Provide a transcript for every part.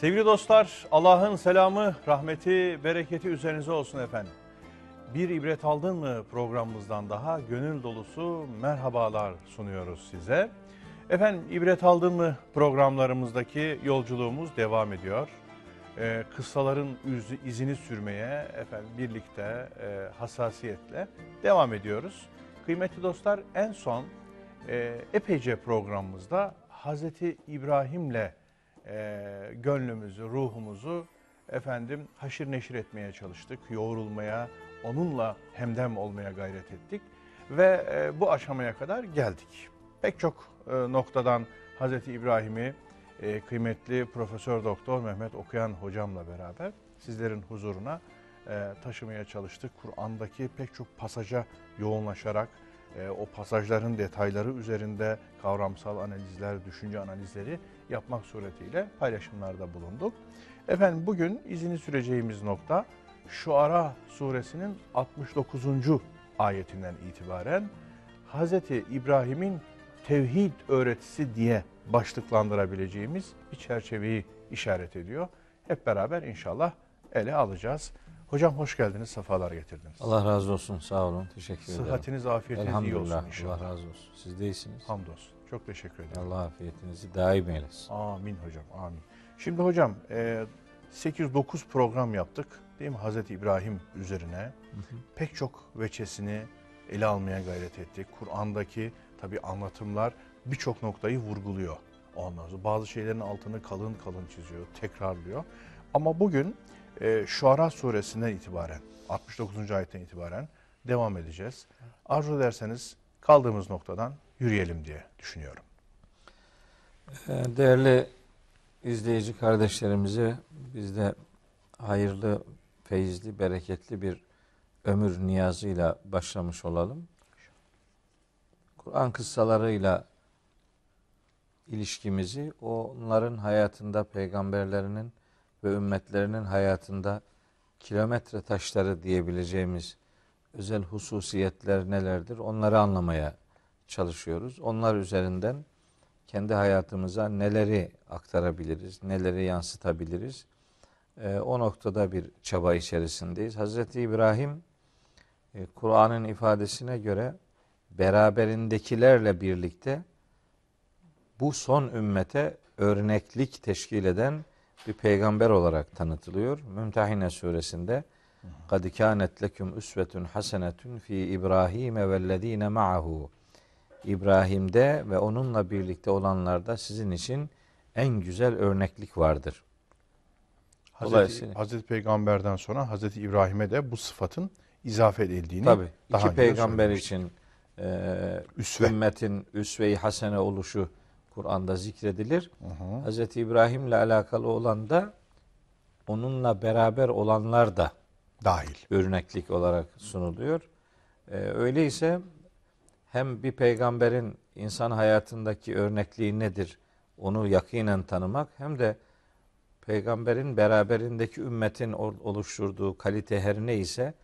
Sevgili dostlar, Allah'ın selamı, rahmeti, bereketi üzerinize olsun efendim. Bir ibret aldın mı programımızdan daha gönül dolusu merhabalar sunuyoruz size. Efendim ibret aldın mı programlarımızdaki yolculuğumuz devam ediyor. Ee, kıssaların izini sürmeye efendim birlikte e, hassasiyetle devam ediyoruz. Kıymetli dostlar en son e, epeyce programımızda Hazreti İbrahim'le e, gönlümüzü, ruhumuzu efendim haşir neşir etmeye çalıştık. Yoğrulmaya, onunla hemdem olmaya gayret ettik. Ve e, bu aşamaya kadar geldik. Pek çok e, noktadan Hazreti İbrahim'i e, kıymetli Profesör Doktor Mehmet Okuyan hocamla beraber sizlerin huzuruna e, taşımaya çalıştık. Kur'an'daki pek çok pasaja yoğunlaşarak e, o pasajların detayları üzerinde kavramsal analizler, düşünce analizleri yapmak suretiyle paylaşımlarda bulunduk. Efendim bugün izini süreceğimiz nokta Şuara suresinin 69. ayetinden itibaren Hz. İbrahim'in tevhid öğretisi diye başlıklandırabileceğimiz bir çerçeveyi işaret ediyor. Hep beraber inşallah ele alacağız. Hocam hoş geldiniz, sefalar getirdiniz. Allah razı olsun. Sağ olun. Teşekkür ederim. Sıhhatiniz, afiyetiniz iyi olsun inşallah. Allah razı olsun. Siz de iyisiniz. Hamdolsun. Çok teşekkür ederim. Allah afiyetinizi daim eylesin. Amin hocam, amin. Şimdi hocam e, 8-9 program yaptık değil mi Hazreti İbrahim üzerine. Pek çok veçesini ele almaya gayret ettik. Kur'an'daki tabi anlatımlar birçok noktayı vurguluyor. Ondan sonra bazı şeylerin altını kalın kalın çiziyor, tekrarlıyor. Ama bugün e, Şuara suresinden itibaren, 69. ayetten itibaren devam edeceğiz. Arzu ederseniz kaldığımız noktadan yürüyelim diye düşünüyorum. Ee, Değerli izleyici kardeşlerimize biz de hayırlı, feyizli, bereketli bir ömür niyazıyla başlamış olalım. Kur'an kıssalarıyla ilişkimizi onların hayatında, peygamberlerinin ve ümmetlerinin hayatında kilometre taşları diyebileceğimiz özel hususiyetler nelerdir onları anlamaya çalışıyoruz. Onlar üzerinden kendi hayatımıza neleri aktarabiliriz, neleri yansıtabiliriz. Ee, o noktada bir çaba içerisindeyiz. Hazreti İbrahim e, Kur'an'ın ifadesine göre beraberindekilerle birlikte bu son ümmete örneklik teşkil eden bir peygamber olarak tanıtılıyor. Mümtehine suresinde قَدْ كَانَتْ لَكُمْ üsvetun hasenetun fi İbrahim vellezine ma'ahu İbrahim'de ve onunla birlikte olanlarda sizin için en güzel örneklik vardır. Hazreti, Hazreti Peygamber'den sonra Hazreti İbrahim'e de bu sıfatın izafe edildiğini Tabi daha iki peygamber için e, Üsve. ümmetin üsve-i hasene oluşu Kur'an'da zikredilir. Hı hı. Hazreti İbrahim'le alakalı olan da onunla beraber olanlar da Dahil. örneklik olarak sunuluyor. Ee, öyleyse hem bir peygamberin insan hayatındaki örnekliği nedir onu yakinen tanımak hem de peygamberin beraberindeki ümmetin ol- oluşturduğu kalite her neyse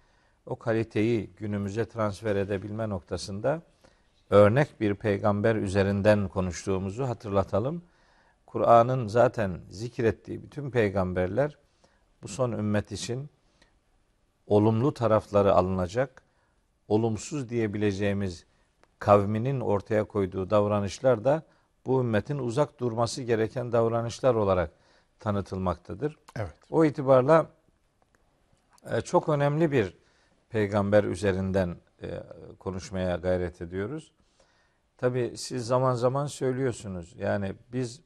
o kaliteyi günümüze transfer edebilme noktasında örnek bir peygamber üzerinden konuştuğumuzu hatırlatalım. Kur'an'ın zaten zikrettiği bütün peygamberler bu son ümmet için olumlu tarafları alınacak, olumsuz diyebileceğimiz kavminin ortaya koyduğu davranışlar da bu ümmetin uzak durması gereken davranışlar olarak tanıtılmaktadır. Evet. O itibarla e, çok önemli bir peygamber üzerinden e, konuşmaya gayret ediyoruz. Tabi siz zaman zaman söylüyorsunuz. Yani biz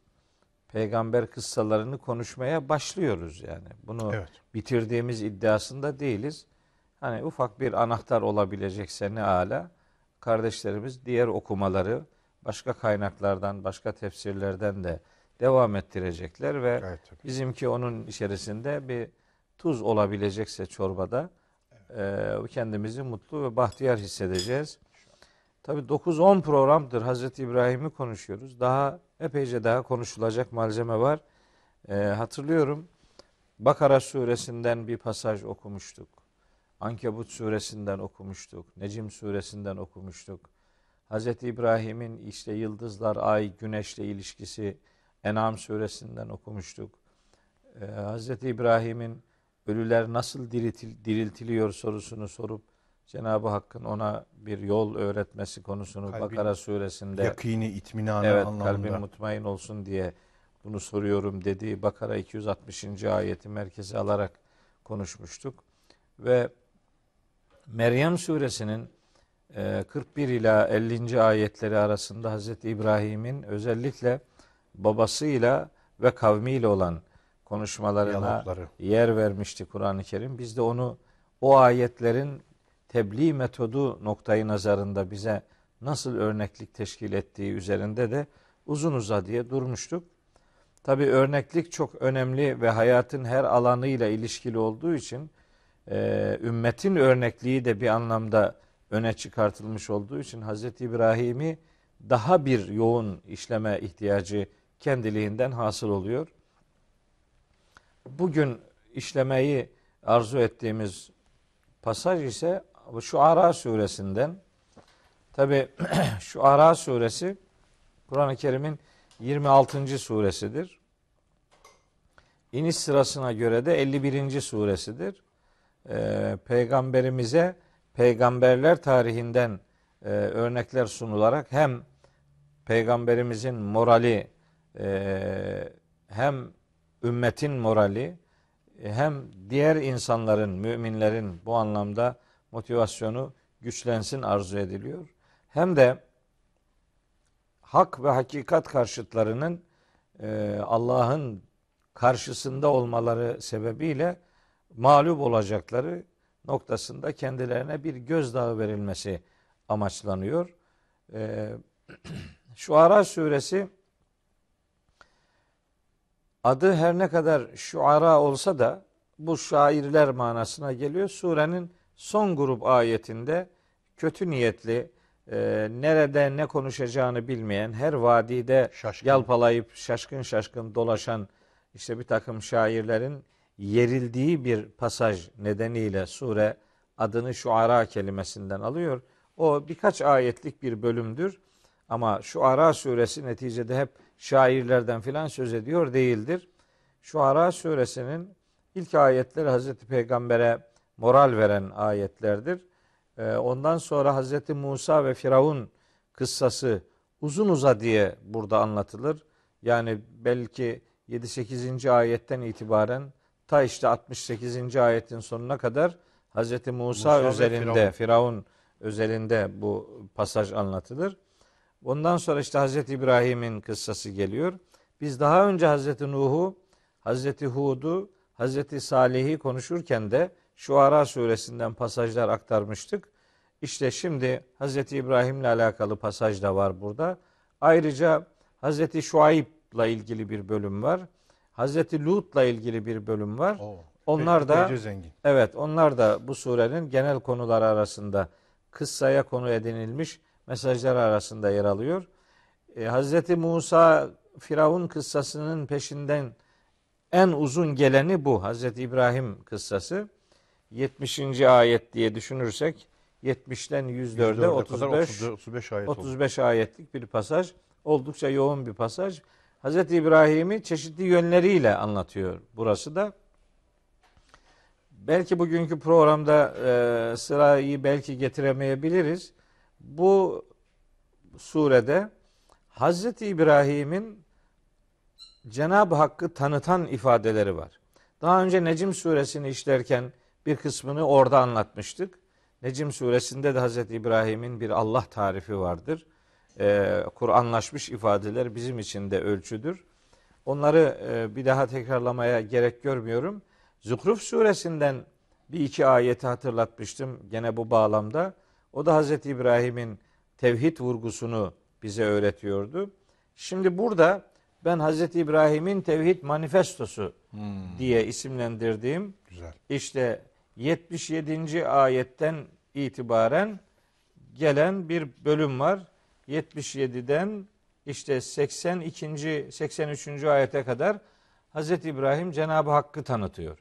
peygamber kıssalarını konuşmaya başlıyoruz yani. Bunu Evet. bitirdiğimiz iddiasında değiliz. Hani ufak bir anahtar olabilecekse ne ala. Kardeşlerimiz diğer okumaları başka kaynaklardan, başka tefsirlerden de devam ettirecekler ve tabii. bizimki onun içerisinde bir tuz olabilecekse çorbada e, kendimizi mutlu ve bahtiyar hissedeceğiz. Tabi 9-10 programdır Hazreti İbrahim'i konuşuyoruz. Daha epeyce daha konuşulacak malzeme var. E, hatırlıyorum Bakara suresinden bir pasaj okumuştuk. Ankebut suresinden okumuştuk. Necim suresinden okumuştuk. Hazreti İbrahim'in işte yıldızlar, ay, güneşle ilişkisi En'am suresinden okumuştuk. e, Hazreti İbrahim'in ölüler nasıl diriltil, diriltiliyor sorusunu sorup Cenab-ı Hakk'ın ona bir yol öğretmesi konusunu Kalbin Bakara suresinde Yakini, itminanı evet anlamında. kalbin mutmain olsun diye bunu soruyorum dediği Bakara 260. ayeti merkeze alarak konuşmuştuk. Ve Meryem suresinin e, 41 ila 50. ayetleri arasında Hazreti İbrahim'in özellikle babasıyla ve kavmiyle olan konuşmalarına Diyalogları. yer vermişti Kur'an-ı Kerim. Biz de onu o ayetlerin tebliğ metodu noktayı nazarında bize nasıl örneklik teşkil ettiği üzerinde de uzun uzadıya durmuştuk. Tabi örneklik çok önemli ve hayatın her alanıyla ilişkili olduğu için e, ümmetin örnekliği de bir anlamda öne çıkartılmış olduğu için Hz. İbrahim'i daha bir yoğun işleme ihtiyacı kendiliğinden hasıl oluyor. Bugün işlemeyi arzu ettiğimiz pasaj ise şu Ara suresinden. Tabi şu Ara suresi Kur'an-ı Kerim'in 26. suresidir. İniş sırasına göre de 51. suresidir. Ee, peygamberimize peygamberler tarihinden e, örnekler sunularak hem peygamberimizin morali e, hem ümmetin morali e, hem diğer insanların, müminlerin bu anlamda motivasyonu güçlensin arzu ediliyor. Hem de hak ve hakikat karşıtlarının e, Allah'ın karşısında olmaları sebebiyle mağlup olacakları noktasında kendilerine bir gözdağı verilmesi amaçlanıyor. E, şu Ara suresi adı her ne kadar şuara olsa da bu şairler manasına geliyor. Surenin son grup ayetinde kötü niyetli, e, nerede ne konuşacağını bilmeyen, her vadide Şaşkın. yalpalayıp şaşkın şaşkın dolaşan işte bir takım şairlerin yerildiği bir pasaj nedeniyle sure adını şuara kelimesinden alıyor. O birkaç ayetlik bir bölümdür. Ama şu Ara suresi neticede hep şairlerden filan söz ediyor değildir. Şu Ara suresinin ilk ayetleri Hazreti Peygamber'e moral veren ayetlerdir. Ee, ondan sonra Hazreti Musa ve Firavun kıssası uzun uza diye burada anlatılır. Yani belki 7-8. ayetten itibaren ta işte 68. ayetin sonuna kadar Hazreti Musa, Musa özelinde, Firavun. Firavun özelinde bu pasaj anlatılır. Ondan sonra işte Hazreti İbrahim'in kıssası geliyor. Biz daha önce Hazreti Nuh'u, Hazreti Hud'u, Hazreti Salih'i konuşurken de Şuara suresinden pasajlar aktarmıştık. İşte şimdi Hazreti İbrahim'le alakalı pasaj da var burada. Ayrıca Hazreti Şuayb'la ilgili bir bölüm var. Hazreti Lut'la ilgili bir bölüm var. Oo. Onlar da. Evet, onlar da bu surenin genel konuları arasında kıssaya konu edinilmiş mesajlar arasında yer alıyor. Ee, Hazreti Musa Firavun kıssasının peşinden en uzun geleni bu. Hazreti İbrahim kıssası. 70. ayet diye düşünürsek 70'ten 104'e 104'e 35 kadar 30, 35 ayet oldu. 35 ayetlik bir pasaj. Oldukça yoğun bir pasaj. Hazreti İbrahim'i çeşitli yönleriyle anlatıyor burası da. Belki bugünkü programda e, sırayı belki getiremeyebiliriz. Bu surede Hazreti İbrahim'in Cenab-ı Hakk'ı tanıtan ifadeleri var. Daha önce Necim suresini işlerken bir kısmını orada anlatmıştık. Necim suresinde de Hazreti İbrahim'in bir Allah tarifi vardır. Ee, Kur'anlaşmış ifadeler bizim için de ölçüdür. Onları e, bir daha tekrarlamaya gerek görmüyorum. Zuhruf suresinden bir iki ayeti hatırlatmıştım gene bu bağlamda. O da Hazreti İbrahim'in tevhid vurgusunu bize öğretiyordu. Şimdi burada ben Hazreti İbrahim'in tevhid manifestosu diye isimlendirdiğim Güzel. işte 77. ayetten itibaren gelen bir bölüm var. 77'den işte 82. 83. ayete kadar Hazreti İbrahim Cenab-ı Hakk'ı tanıtıyor.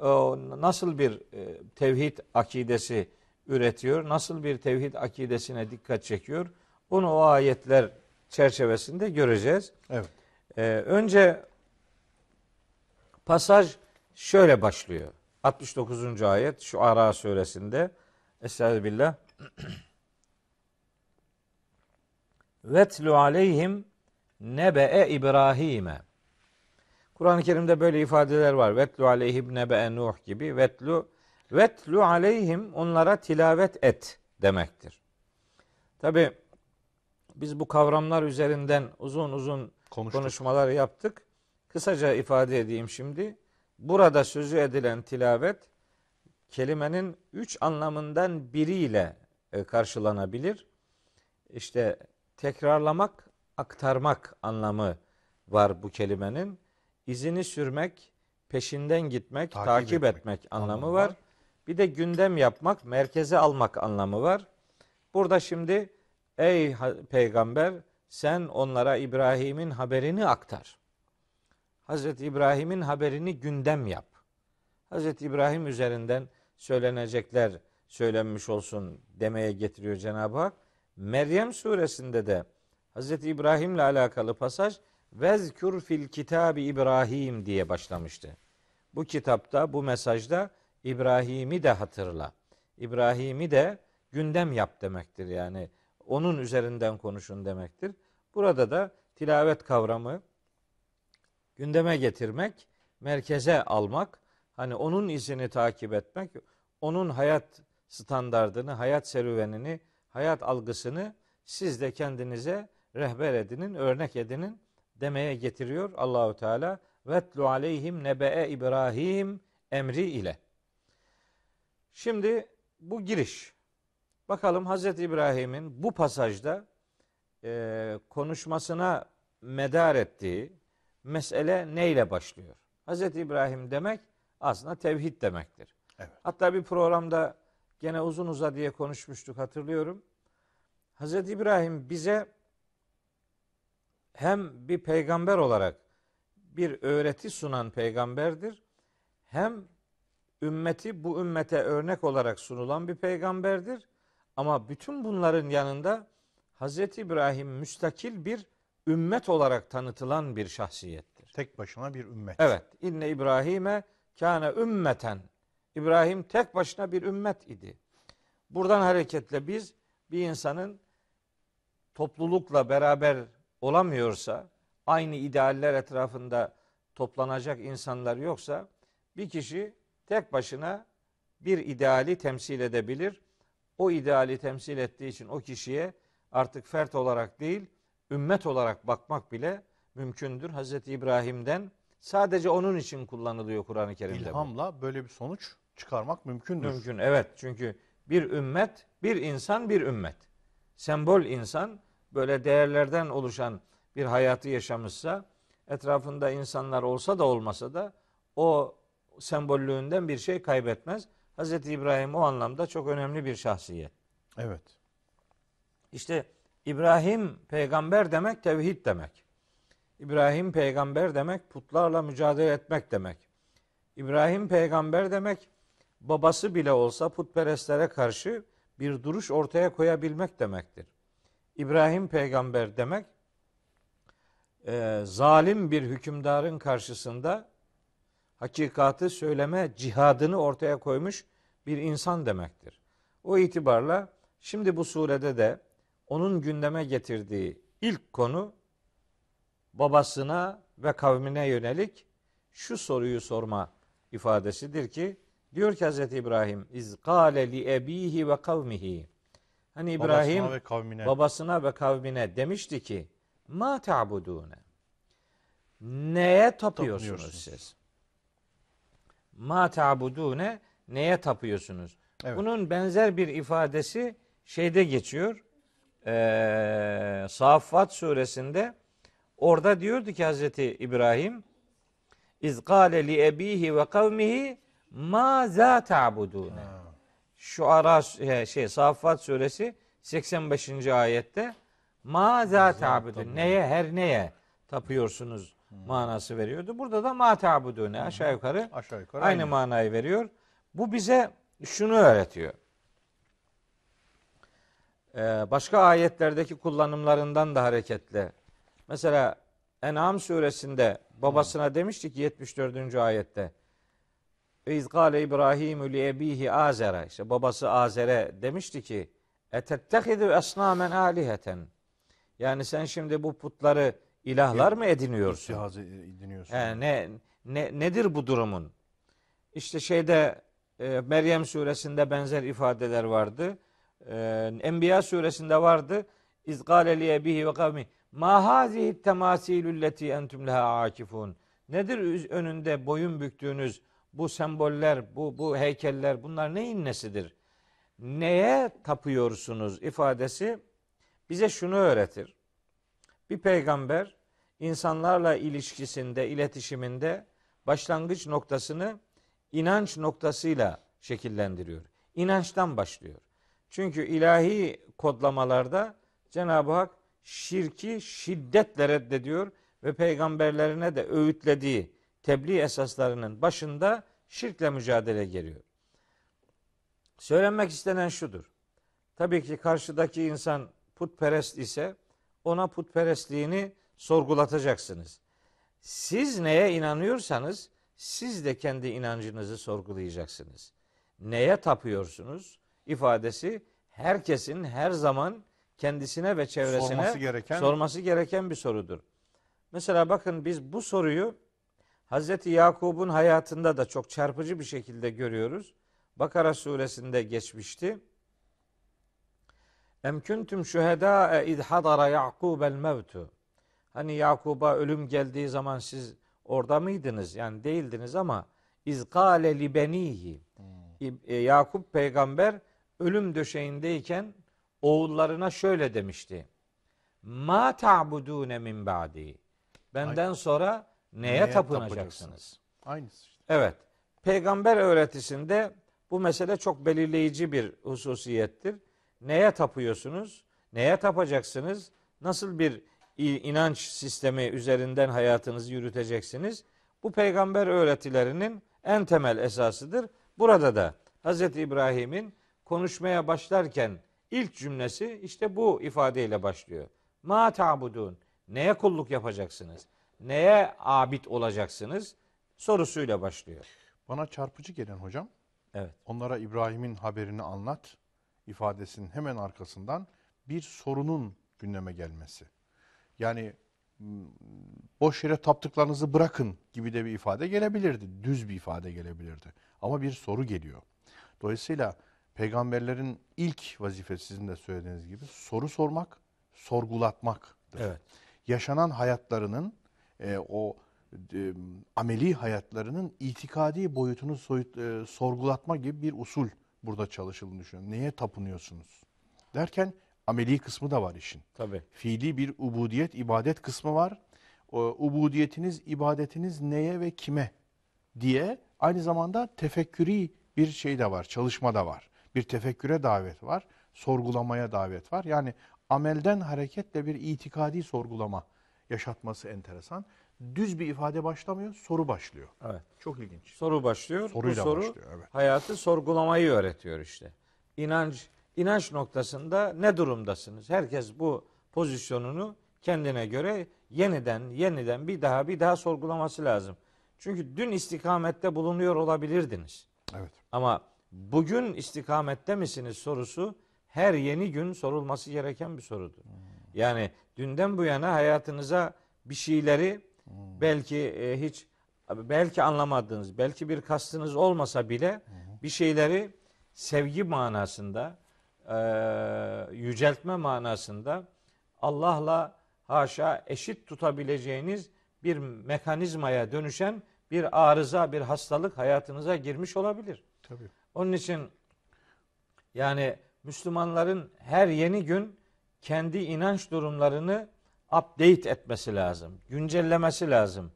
O nasıl bir e, tevhid akidesi üretiyor? Nasıl bir tevhid akidesine dikkat çekiyor? Onu o ayetler çerçevesinde göreceğiz. Evet. Ee, önce Pasaj şöyle başlıyor. 69. ayet şu Ara suresinde. Estağfirullah. Vetlu aleyhim nebe'e İbrahim'e. Kur'an-ı Kerim'de böyle ifadeler var. Vetlu aleyhim nebe'e Nuh gibi. Vetlu vetlu aleyhim onlara tilavet et demektir. Tabi biz bu kavramlar üzerinden uzun uzun Konuştuk. konuşmalar yaptık. Kısaca ifade edeyim şimdi. Burada sözü edilen tilavet kelimenin üç anlamından biriyle e, karşılanabilir. İşte tekrarlamak, aktarmak anlamı var bu kelimenin. İzini sürmek, peşinden gitmek, Takip takip, etmek etmek, anlamı anlamı var. var. Bir de gündem yapmak, merkeze almak anlamı var. Burada şimdi ey peygamber sen onlara İbrahim'in haberini aktar. Hazreti İbrahim'in haberini gündem yap. Hazreti İbrahim üzerinden söylenecekler söylenmiş olsun demeye getiriyor Cenab-ı Hak. Meryem suresinde de Hazreti İbrahim'le alakalı pasaj Vezkur fil kitabi İbrahim diye başlamıştı. Bu kitapta, bu mesajda İbrahim'i de hatırla. İbrahim'i de gündem yap demektir yani. Onun üzerinden konuşun demektir. Burada da tilavet kavramı gündeme getirmek, merkeze almak, hani onun izini takip etmek, onun hayat standardını, hayat serüvenini, hayat algısını siz de kendinize rehber edinin, örnek edinin demeye getiriyor Allahu Teala. Vetlu aleyhim nebe'e İbrahim emri ile. Şimdi bu giriş. Bakalım Hazreti İbrahim'in bu pasajda e, konuşmasına medar ettiği mesele neyle başlıyor? Hazreti İbrahim demek aslında tevhid demektir. Evet. Hatta bir programda gene uzun uza diye konuşmuştuk hatırlıyorum. Hazreti İbrahim bize hem bir peygamber olarak bir öğreti sunan peygamberdir. Hem ümmeti bu ümmete örnek olarak sunulan bir peygamberdir. Ama bütün bunların yanında Hazreti İbrahim müstakil bir ümmet olarak tanıtılan bir şahsiyettir. Tek başına bir ümmet. Evet. İnne İbrahim'e kâne ümmeten. İbrahim tek başına bir ümmet idi. Buradan hareketle biz bir insanın toplulukla beraber olamıyorsa, aynı idealler etrafında toplanacak insanlar yoksa, bir kişi tek başına bir ideali temsil edebilir. O ideali temsil ettiği için o kişiye artık fert olarak değil, ümmet olarak bakmak bile mümkündür. Hazreti İbrahim'den sadece onun için kullanılıyor Kur'an-ı Kerim'de. bu. İlhamla böyle bir sonuç çıkarmak mümkündür. Mümkün evet çünkü bir ümmet, bir insan bir ümmet. Sembol insan böyle değerlerden oluşan bir hayatı yaşamışsa etrafında insanlar olsa da olmasa da o sembollüğünden bir şey kaybetmez. Hazreti İbrahim o anlamda çok önemli bir şahsiyet. Evet. İşte İbrahim peygamber demek tevhid demek. İbrahim peygamber demek putlarla mücadele etmek demek. İbrahim peygamber demek babası bile olsa putperestlere karşı bir duruş ortaya koyabilmek demektir. İbrahim peygamber demek e, zalim bir hükümdarın karşısında hakikatı söyleme cihadını ortaya koymuş bir insan demektir. O itibarla şimdi bu surede de onun gündeme getirdiği ilk konu babasına ve kavmine yönelik şu soruyu sorma ifadesidir ki diyor ki Hz. İbrahim iz kâle li ebihi ve kavmihi hani İbrahim Babasına ve kavmine. babasına ve kavmine demişti ki ma ta'budune neye tapıyorsunuz Tapıyorsunuz. siz? Ma ta'budune neye tapıyorsunuz? Evet. Bunun benzer bir ifadesi şeyde geçiyor. Ee, Saffat suresinde orada diyordu ki Hazreti İbrahim İz kâle li ebihi ve kavmihi ma za ta'budune. Şu ara şey Saffat suresi 85. ayette ma za ta'budun neye her neye tapıyorsunuz manası veriyordu. Burada da ma ta'budune aşağı yukarı Aşağı yukarı aynı, aynı. manayı veriyor. Bu bize şunu öğretiyor. Ee, başka ayetlerdeki kullanımlarından da hareketle. Mesela En'am suresinde babasına demişti ki 74. ayette İz gâle İbrahimü li ebihi Azer'a işte babası Azer'e demişti ki etettehidu esnamen aliheten yani sen şimdi bu putları ilahlar mı ediniyorsun? İstihaz ediniyorsun. He, ne, ne nedir bu durumun? İşte şeyde e, Meryem suresinde benzer ifadeler vardı. E, Enbiya suresinde vardı. İz gâle li ebihi ve kavmi ma hazihi temasilü leti entum leha akifun. Nedir önünde boyun büktüğünüz bu semboller, bu bu heykeller bunlar neyin nesidir? Neye tapıyorsunuz ifadesi bize şunu öğretir. Bir peygamber insanlarla ilişkisinde, iletişiminde başlangıç noktasını inanç noktasıyla şekillendiriyor. İnançtan başlıyor. Çünkü ilahi kodlamalarda Cenab-ı Hak şirki şiddetle reddediyor ve peygamberlerine de öğütlediği tebliğ esaslarının başında şirkle mücadele geliyor. Söylenmek istenen şudur. Tabii ki karşıdaki insan putperest ise ona putperestliğini sorgulatacaksınız. Siz neye inanıyorsanız siz de kendi inancınızı sorgulayacaksınız. Neye tapıyorsunuz? ifadesi herkesin her zaman kendisine ve çevresine Sorması gereken- sorması gereken bir sorudur. Mesela bakın biz bu soruyu Hazreti Yakub'un hayatında da çok çarpıcı bir şekilde görüyoruz. Bakara suresinde geçmişti. Em kuntum şuhedâ id hadara Yakubel mevtu. Hani Yakub'a ölüm geldiği zaman siz orada mıydınız? Yani değildiniz ama iz gâle li benihi. İb- e, Yakup peygamber ölüm döşeğindeyken oğullarına şöyle demişti. Ma ta'budune min ba'di. Benden sonra neye, Neye tapınacaksınız? Aynısı işte. Evet. Peygamber öğretisinde bu mesele çok belirleyici bir hususiyettir. Neye tapıyorsunuz? Neye tapacaksınız? Nasıl bir inanç sistemi üzerinden hayatınızı yürüteceksiniz? Bu peygamber öğretilerinin en temel esasıdır. Burada da Hz. İbrahim'in konuşmaya başlarken ilk cümlesi işte bu ifadeyle başlıyor. Ma ta'budun. Neye kulluk yapacaksınız? Neye abid olacaksınız? Sorusuyla başlıyor. Bana çarpıcı gelen hocam, Evet. onlara İbrahim'in haberini anlat ifadesinin hemen arkasından bir sorunun gündeme gelmesi. Yani boş yere taptıklarınızı bırakın gibi de bir ifade gelebilirdi. Düz bir ifade gelebilirdi. Ama bir soru geliyor. Dolayısıyla peygamberlerin ilk vazifesi sizin de söylediğiniz gibi soru sormak, sorgulatmaktır. Evet. Yaşanan hayatlarının e, o e, ameli hayatlarının itikadi boyutunu soyut, e, sorgulatma gibi bir usul burada çalışıldığını düşünüyorum. Neye tapınıyorsunuz? Derken ameli kısmı da var işin. Tabii. Fiili bir ubudiyet, ibadet kısmı var. O, ubudiyetiniz, ibadetiniz neye ve kime diye aynı zamanda tefekkürü bir şey de var, çalışma da var. Bir tefekküre davet var, sorgulamaya davet var. Yani amelden hareketle bir itikadi sorgulama yaşatması enteresan. Düz bir ifade başlamıyor, soru başlıyor. Evet. Çok ilginç. Soru başlıyor. Soruyla Bu soru başlıyor, evet. hayatı sorgulamayı öğretiyor işte. İnanç inanç noktasında ne durumdasınız? Herkes bu pozisyonunu kendine göre yeniden yeniden bir daha bir daha sorgulaması lazım. Çünkü dün istikamette bulunuyor olabilirdiniz. Evet. Ama bugün istikamette misiniz sorusu her yeni gün sorulması gereken bir sorudur. Yani dünden bu yana hayatınıza bir şeyleri belki e, hiç belki anlamadığınız, belki bir kastınız olmasa bile bir şeyleri sevgi manasında, e, yüceltme manasında Allah'la haşa eşit tutabileceğiniz bir mekanizmaya dönüşen bir arıza, bir hastalık hayatınıza girmiş olabilir. Tabii. Onun için yani Müslümanların her yeni gün kendi inanç durumlarını update etmesi lazım. Güncellemesi lazım.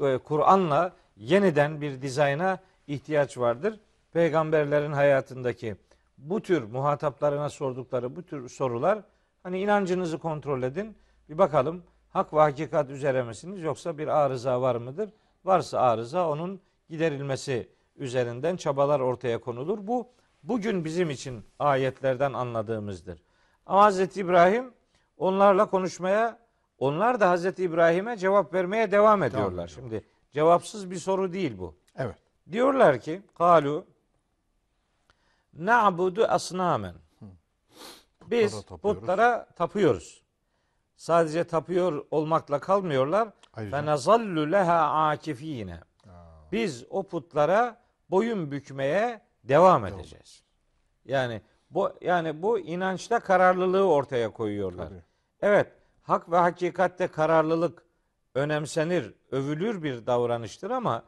Ee, Kur'an'la yeniden bir dizayna ihtiyaç vardır. Peygamberlerin hayatındaki bu tür muhataplarına sordukları bu tür sorular hani inancınızı kontrol edin. Bir bakalım hak ve hakikat üzere misiniz yoksa bir arıza var mıdır? Varsa arıza onun giderilmesi üzerinden çabalar ortaya konulur. Bu bugün bizim için ayetlerden anladığımızdır. Ama Hz. İbrahim onlarla konuşmaya Onlar da Hazreti İbrahim'e cevap vermeye devam ediyorlar. ediyorlar. Şimdi cevapsız bir soru değil bu. Evet. Diyorlar ki kalu na'budu asnamen. Biz Putlara tapıyoruz. putlara tapıyoruz. Sadece tapıyor olmakla kalmıyorlar. Ve nazallu leha akifine. Biz o putlara boyun bükmeye devam edeceğiz. Yani bu yani bu inançta kararlılığı ortaya koyuyorlar. Tabii. Evet, hak ve hakikatte kararlılık önemsenir, övülür bir davranıştır ama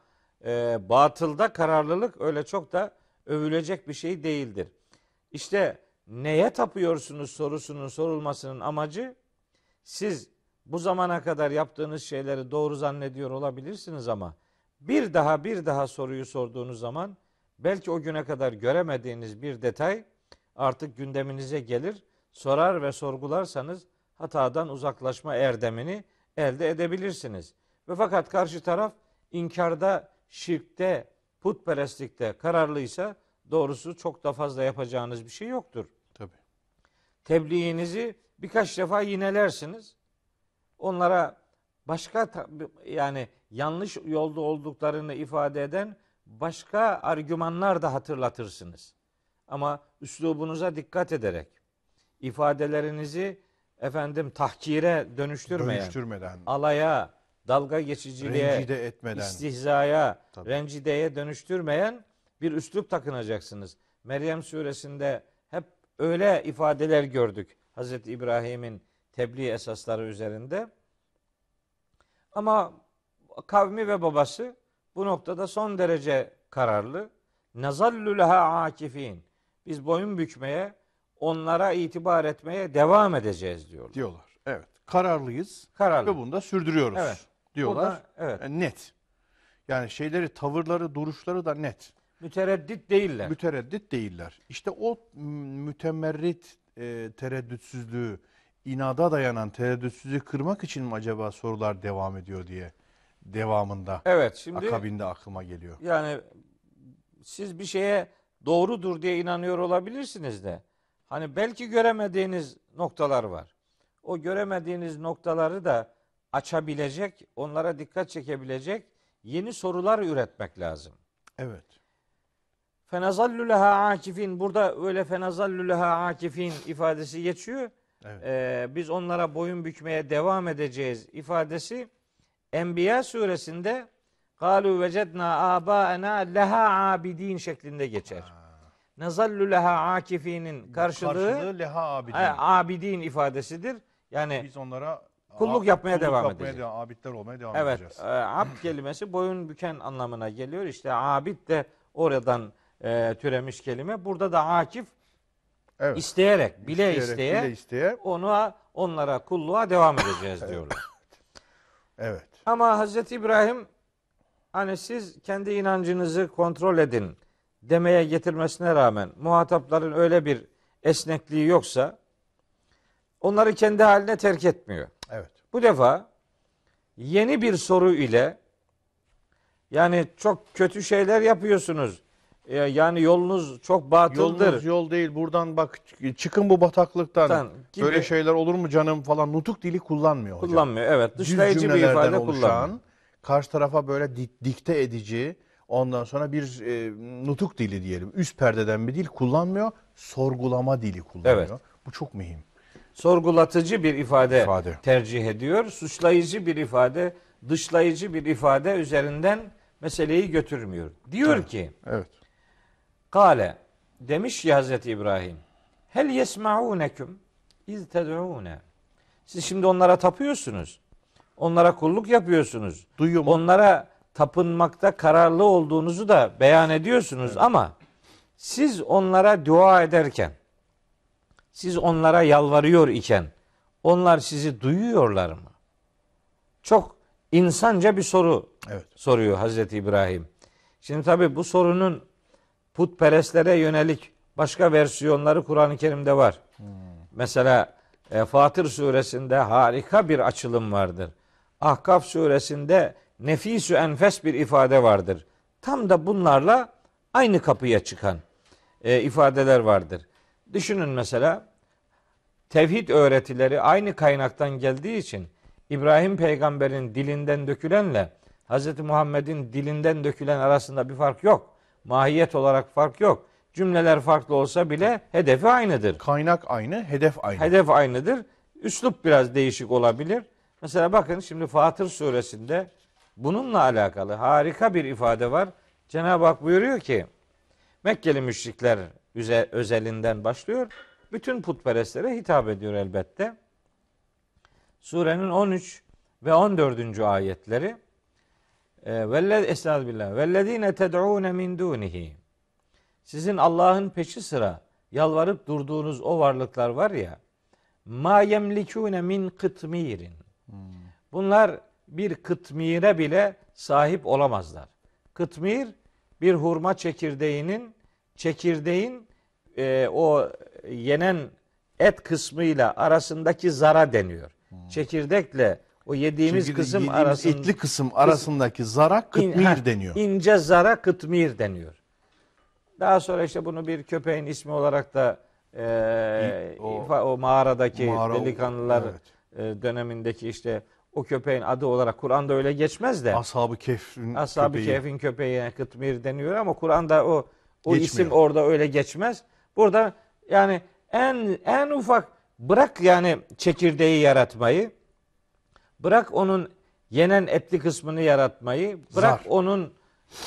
e, batılda kararlılık öyle çok da övülecek bir şey değildir. İşte neye tapıyorsunuz sorusunun sorulmasının amacı siz bu zamana kadar yaptığınız şeyleri doğru zannediyor olabilirsiniz ama bir daha bir daha soruyu sorduğunuz zaman belki o güne kadar göremediğiniz bir detay artık gündeminize gelir. Sorar ve sorgularsanız hatadan uzaklaşma erdemini elde edebilirsiniz. Ve fakat karşı taraf inkarda, şirkte, putperestlikte kararlıysa doğrusu çok da fazla yapacağınız bir şey yoktur. Tabii. Tebliğinizi birkaç defa yinelersiniz. Onlara başka yani yanlış yolda olduklarını ifade eden başka argümanlar da hatırlatırsınız. Ama üslubunuza dikkat ederek ifadelerinizi efendim tahkire dönüştürmeyen, Dönüştürmeden, alaya, dalga geçiciliğe, rencide etmeden. istihzaya, Tabii. rencideye dönüştürmeyen bir üslup takınacaksınız. Meryem suresinde hep öyle ifadeler gördük Hazreti İbrahim'in tebliğ esasları üzerinde. Ama kavmi ve babası bu noktada son derece kararlı. Nazallu leha akifin. Biz boyun bükmeye, onlara itibar etmeye devam edeceğiz diyorlar. diyorlar. Evet. Kararlıyız Kararlı. ve bunu da sürdürüyoruz Evet. diyorlar. Burada- evet. E, net. Yani şeyleri, tavırları, duruşları da net. Mütereddit değiller. Mütereddit değiller. İşte o mütemerrit e, tereddütsüzlüğü, inada dayanan tereddütsüzlüğü kırmak için mi acaba sorular devam ediyor diye devamında evet şimdi akabinde aklıma geliyor. Yani siz bir şeye doğrudur diye inanıyor olabilirsiniz de hani belki göremediğiniz noktalar var. O göremediğiniz noktaları da açabilecek, onlara dikkat çekebilecek yeni sorular üretmek lazım. Evet. Fenazallu leha akifin burada öyle fenazallu leha akifin ifadesi geçiyor. Evet. Ee, biz onlara boyun bükmeye devam edeceğiz ifadesi Enbiya suresinde Kalu vecedna abaena leha abidin şeklinde geçer. Nazallu leha akifinin karşılığı, Karşılığı leha abidin. e, abidin ifadesidir. Yani Biz onlara Kulluk yapmaya kulluk devam yapmaya edeceğiz. devam- abidler olmaya devam evet edeceğiz. e, abd kelimesi boyun büken anlamına geliyor. İşte abid de oradan e, türemiş kelime. Burada da akif Evet. isteyerek, bile İsteyerek, isteye bile isteye. onu onlara kulluğa devam edeceğiz diyorlar. Evet. Ama Hazreti İbrahim hani siz kendi inancınızı kontrol edin demeye getirmesine rağmen muhatapların öyle bir esnekliği yoksa onları kendi haline terk etmiyor. Evet. Bu defa yeni bir soru ile yani çok kötü şeyler yapıyorsunuz. Yani yolunuz çok batıldır. Yolunuz yol değil. Buradan bak çıkın bu bataklıktan. Tan gibi Böyle şeyler olur mu canım falan. Nutuk dili kullanmıyor hocam. kullanmıyor. Evet, dışlayıcı bir ifade oluşan, kullanmıyor. Karşı tarafa böyle dik- dikte edici, ondan sonra bir e, nutuk dili diyelim. Üst perdeden bir dil kullanmıyor. Sorgulama dili kullanıyor. Evet. Bu çok mühim. sorgulatıcı bir ifade, İfade. tercih ediyor. Suçlayıcı bir ifade, dışlayıcı bir ifade üzerinden meseleyi götürmüyor. Diyor ki, Evet. Kale demiş ya Hazreti İbrahim. Hel yesmaunekum iz ted'une. Siz şimdi onlara tapıyorsunuz. Onlara kulluk yapıyorsunuz. Duyuyor mu? Onlara tapınmakta kararlı olduğunuzu da beyan ediyorsunuz ama siz onlara dua ederken siz onlara yalvarıyor iken onlar sizi duyuyorlar mı? Çok insanca bir soru Evet. soruyor Hazreti İbrahim. Şimdi tabi bu sorunun putperestlere yönelik başka versiyonları Kur'an-ı Kerim'de var. Mesela e, Fatır suresinde harika bir açılım vardır. Ahkaf suresinde nefisü enfes bir ifade vardır. Tam da bunlarla aynı kapıya çıkan e, ifadeler vardır. Düşünün mesela tevhid öğretileri aynı kaynaktan geldiği için İbrahim peygamberin dilinden dökülenle Hz. Muhammed'in dilinden dökülen arasında bir fark yok. Mahiyet olarak fark yok. Cümleler farklı olsa bile hedefi aynıdır. Kaynak aynı, hedef aynı. Hedef aynıdır. Üslup biraz değişik olabilir. Mesela bakın şimdi Fatır suresinde bununla alakalı harika bir ifade var. Cenab-ı Hak buyuruyor ki Mekkeli müşrikler özelinden başlıyor. Bütün putperestlere hitap ediyor elbette. Surenin 13 ve 14. ayetleri e, velle estağfirullah vellezine ted'un min dunihi sizin Allah'ın peşi sıra yalvarıp durduğunuz o varlıklar var ya ma yemlikune min kıtmirin. Bunlar bir kıtmire bile sahip olamazlar. Kıtmir bir hurma çekirdeğinin çekirdeğin e, o yenen et kısmıyla arasındaki zara deniyor. Çekirdekle o yediğimiz Çünkü kısım yediğimiz arasında etli kısım arasındaki zara kıtmir İn- ha, deniyor. İnce zara kıtmir deniyor. Daha sonra işte bunu bir köpeğin ismi olarak da e, o- o, mağaradaki Mağara- delikanlılar evet. e, dönemindeki işte o köpeğin adı olarak Kur'an'da öyle geçmez de Ashab-ı Kehf'in Ashab-ı köpeği. Kehf'in kıtmir deniyor ama Kur'an'da o o Geçmiyor. isim orada öyle geçmez. Burada yani en en ufak bırak yani çekirdeği yaratmayı, bırak onun yenen etli kısmını yaratmayı, bırak Zar. onun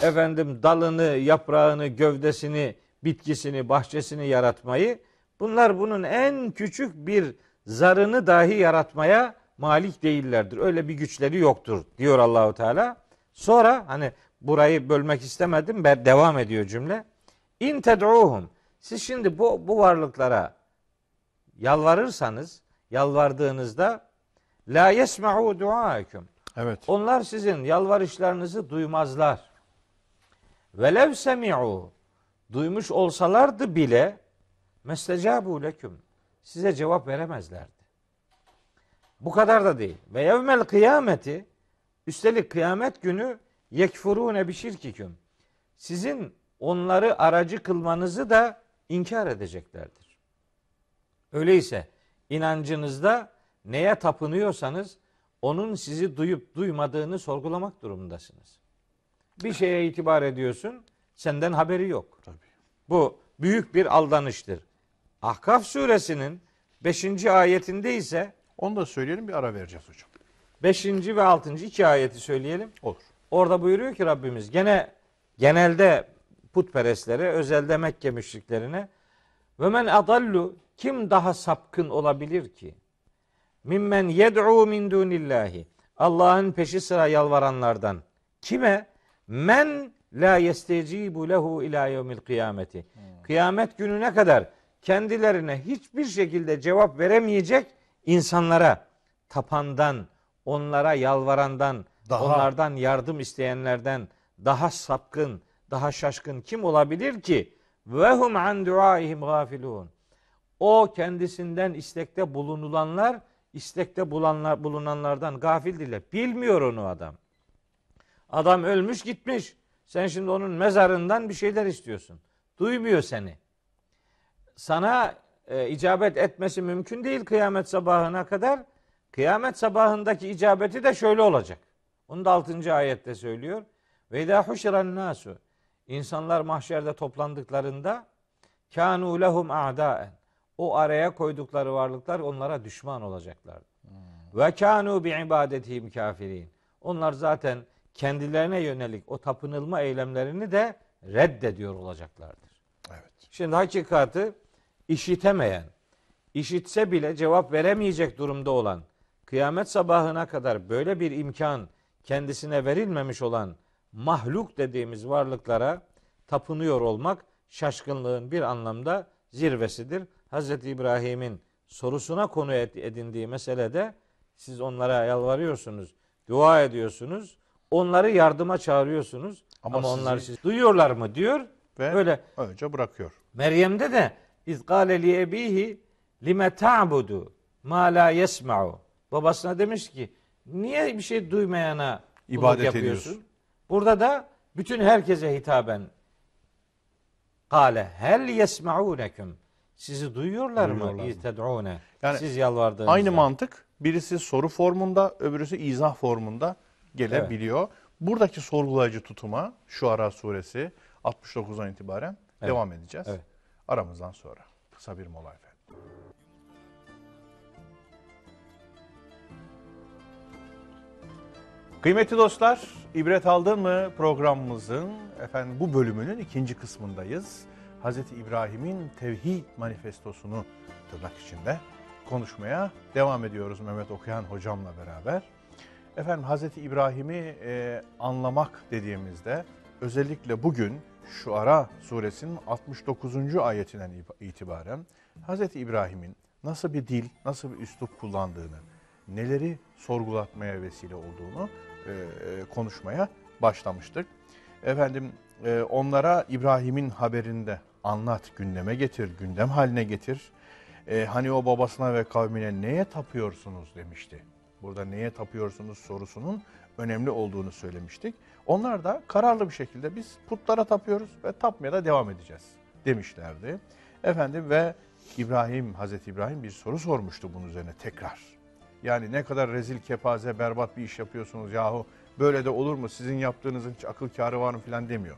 efendim dalını, yaprağını, gövdesini, bitkisini, bahçesini yaratmayı. Bunlar bunun en küçük bir zarını dahi yaratmaya malik değillerdir. Öyle bir güçleri yoktur diyor Allahu Teala. Sonra hani burayı bölmek istemedim. Ben devam ediyor cümle. İn ted'uhum. Siz şimdi bu bu varlıklara yalvarırsanız, yalvardığınızda la yesma'u duaekum. Evet. Onlar sizin yalvarışlarınızı duymazlar. Velev semi'u. Duymuş olsalardı bile mestecabu leküm. Size cevap veremezlerdi. Bu kadar da değil. Ve yevmel kıyameti üstelik kıyamet günü yekfurune bi şirkiküm. Sizin onları aracı kılmanızı da inkar edeceklerdir. Öyleyse inancınızda neye tapınıyorsanız onun sizi duyup duymadığını sorgulamak durumundasınız. Bir şeye itibar ediyorsun, senden haberi yok. Tabii. Bu büyük bir aldanıştır. Ahkaf suresinin 5. ayetinde ise Onu da söyleyelim bir ara vereceğiz hocam. 5. ve 6. iki ayeti söyleyelim. Olur. Orada buyuruyor ki Rabbimiz gene genelde putperestlere, özelde Mekke müşriklerine ve men adallu kim daha sapkın olabilir ki? Mimmen yed'u min dunillahi. Allah'ın peşi sıra yalvaranlardan. Kime? Men la yestecibu lehu ila yevmil kıyameti. Kıyamet gününe kadar kendilerine hiçbir şekilde cevap veremeyecek insanlara tapandan, onlara yalvarandan, Daha- onlardan yardım isteyenlerden daha sapkın, daha şaşkın kim olabilir ki? Ve hum an duaihim gafilun. O kendisinden istekte bulunulanlar, istekte bulanlar, bulunanlardan gafildirler. Bilmiyor onu adam. Adam ölmüş gitmiş. Sen şimdi onun mezarından bir şeyler istiyorsun. Duymuyor seni. Sana e, icabet etmesi mümkün değil kıyamet sabahına kadar. Kıyamet sabahındaki icabeti de şöyle olacak. Onu da 6. ayette söylüyor. Ve idâ huşiran nasu. İnsanlar mahşerde toplandıklarında kânû lehum a'daen. O araya koydukları varlıklar onlara düşman olacaklar. Ve kânû bi ibadetihim kafirin. Onlar zaten kendilerine yönelik o tapınılma eylemlerini de reddediyor olacaklardır. Evet. Şimdi hakikati işitemeyen, işitse bile cevap veremeyecek durumda olan, kıyamet sabahına kadar böyle bir imkan kendisine verilmemiş olan mahluk dediğimiz varlıklara tapınıyor olmak şaşkınlığın bir anlamda zirvesidir. Hz. İbrahim'in sorusuna konu edindiği meselede siz onlara yalvarıyorsunuz, dua ediyorsunuz, onları yardıma çağırıyorsunuz ama, Ama onlar sizi- siz duyuyorlar mı diyor. Ve Öyle önce bırakıyor. Meryem'de de iz gâle li ebihi lime ta'budu ma la yesma'u. Babasına demiş ki niye bir şey duymayana İbadet yapıyorsun? ediyorsun. Burada da bütün herkese hitaben Kale hel yesma'unekum. Sizi duyuyorlar? Duyuyorlar mı? İz ted'une. Yani Siz yalvardığınızda. Aynı mantık Birisi soru formunda, öbürüsü izah formunda gelebiliyor. Buradaki sorgulayıcı tutuma şu ara suresi 69'dan itibaren Evet. devam edeceğiz. Evet. Aramızdan sonra. Kısa bir mola efendim. Kıymetli dostlar, ibret aldın mı programımızın efendim bu bölümünün ikinci kısmındayız. Hazreti İbrahim'in tevhid manifestosunu tırnak içinde konuşmaya devam ediyoruz Mehmet Okuyan hocamla beraber. Efendim Hazreti İbrahim'i e, anlamak dediğimizde özellikle bugün şu ara suresinin 69. ayetinden itibaren Hazreti İbrahim'in nasıl bir dil, nasıl bir üslup kullandığını, neleri sorgulatmaya vesile olduğunu e, e, konuşmaya başlamıştık. Efendim e, onlara İbrahim'in haberinde anlat, gündeme getir, gündem haline getir. E, hani o babasına ve kavmine neye tapıyorsunuz demişti. Burada neye tapıyorsunuz sorusunun önemli olduğunu söylemiştik. Onlar da kararlı bir şekilde biz putlara tapıyoruz ve tapmaya da devam edeceğiz demişlerdi. Efendim ve İbrahim, Hazreti İbrahim bir soru sormuştu bunun üzerine tekrar. Yani ne kadar rezil, kepaze, berbat bir iş yapıyorsunuz yahu böyle de olur mu sizin yaptığınızın hiç akıl kârı var mı filan demiyor.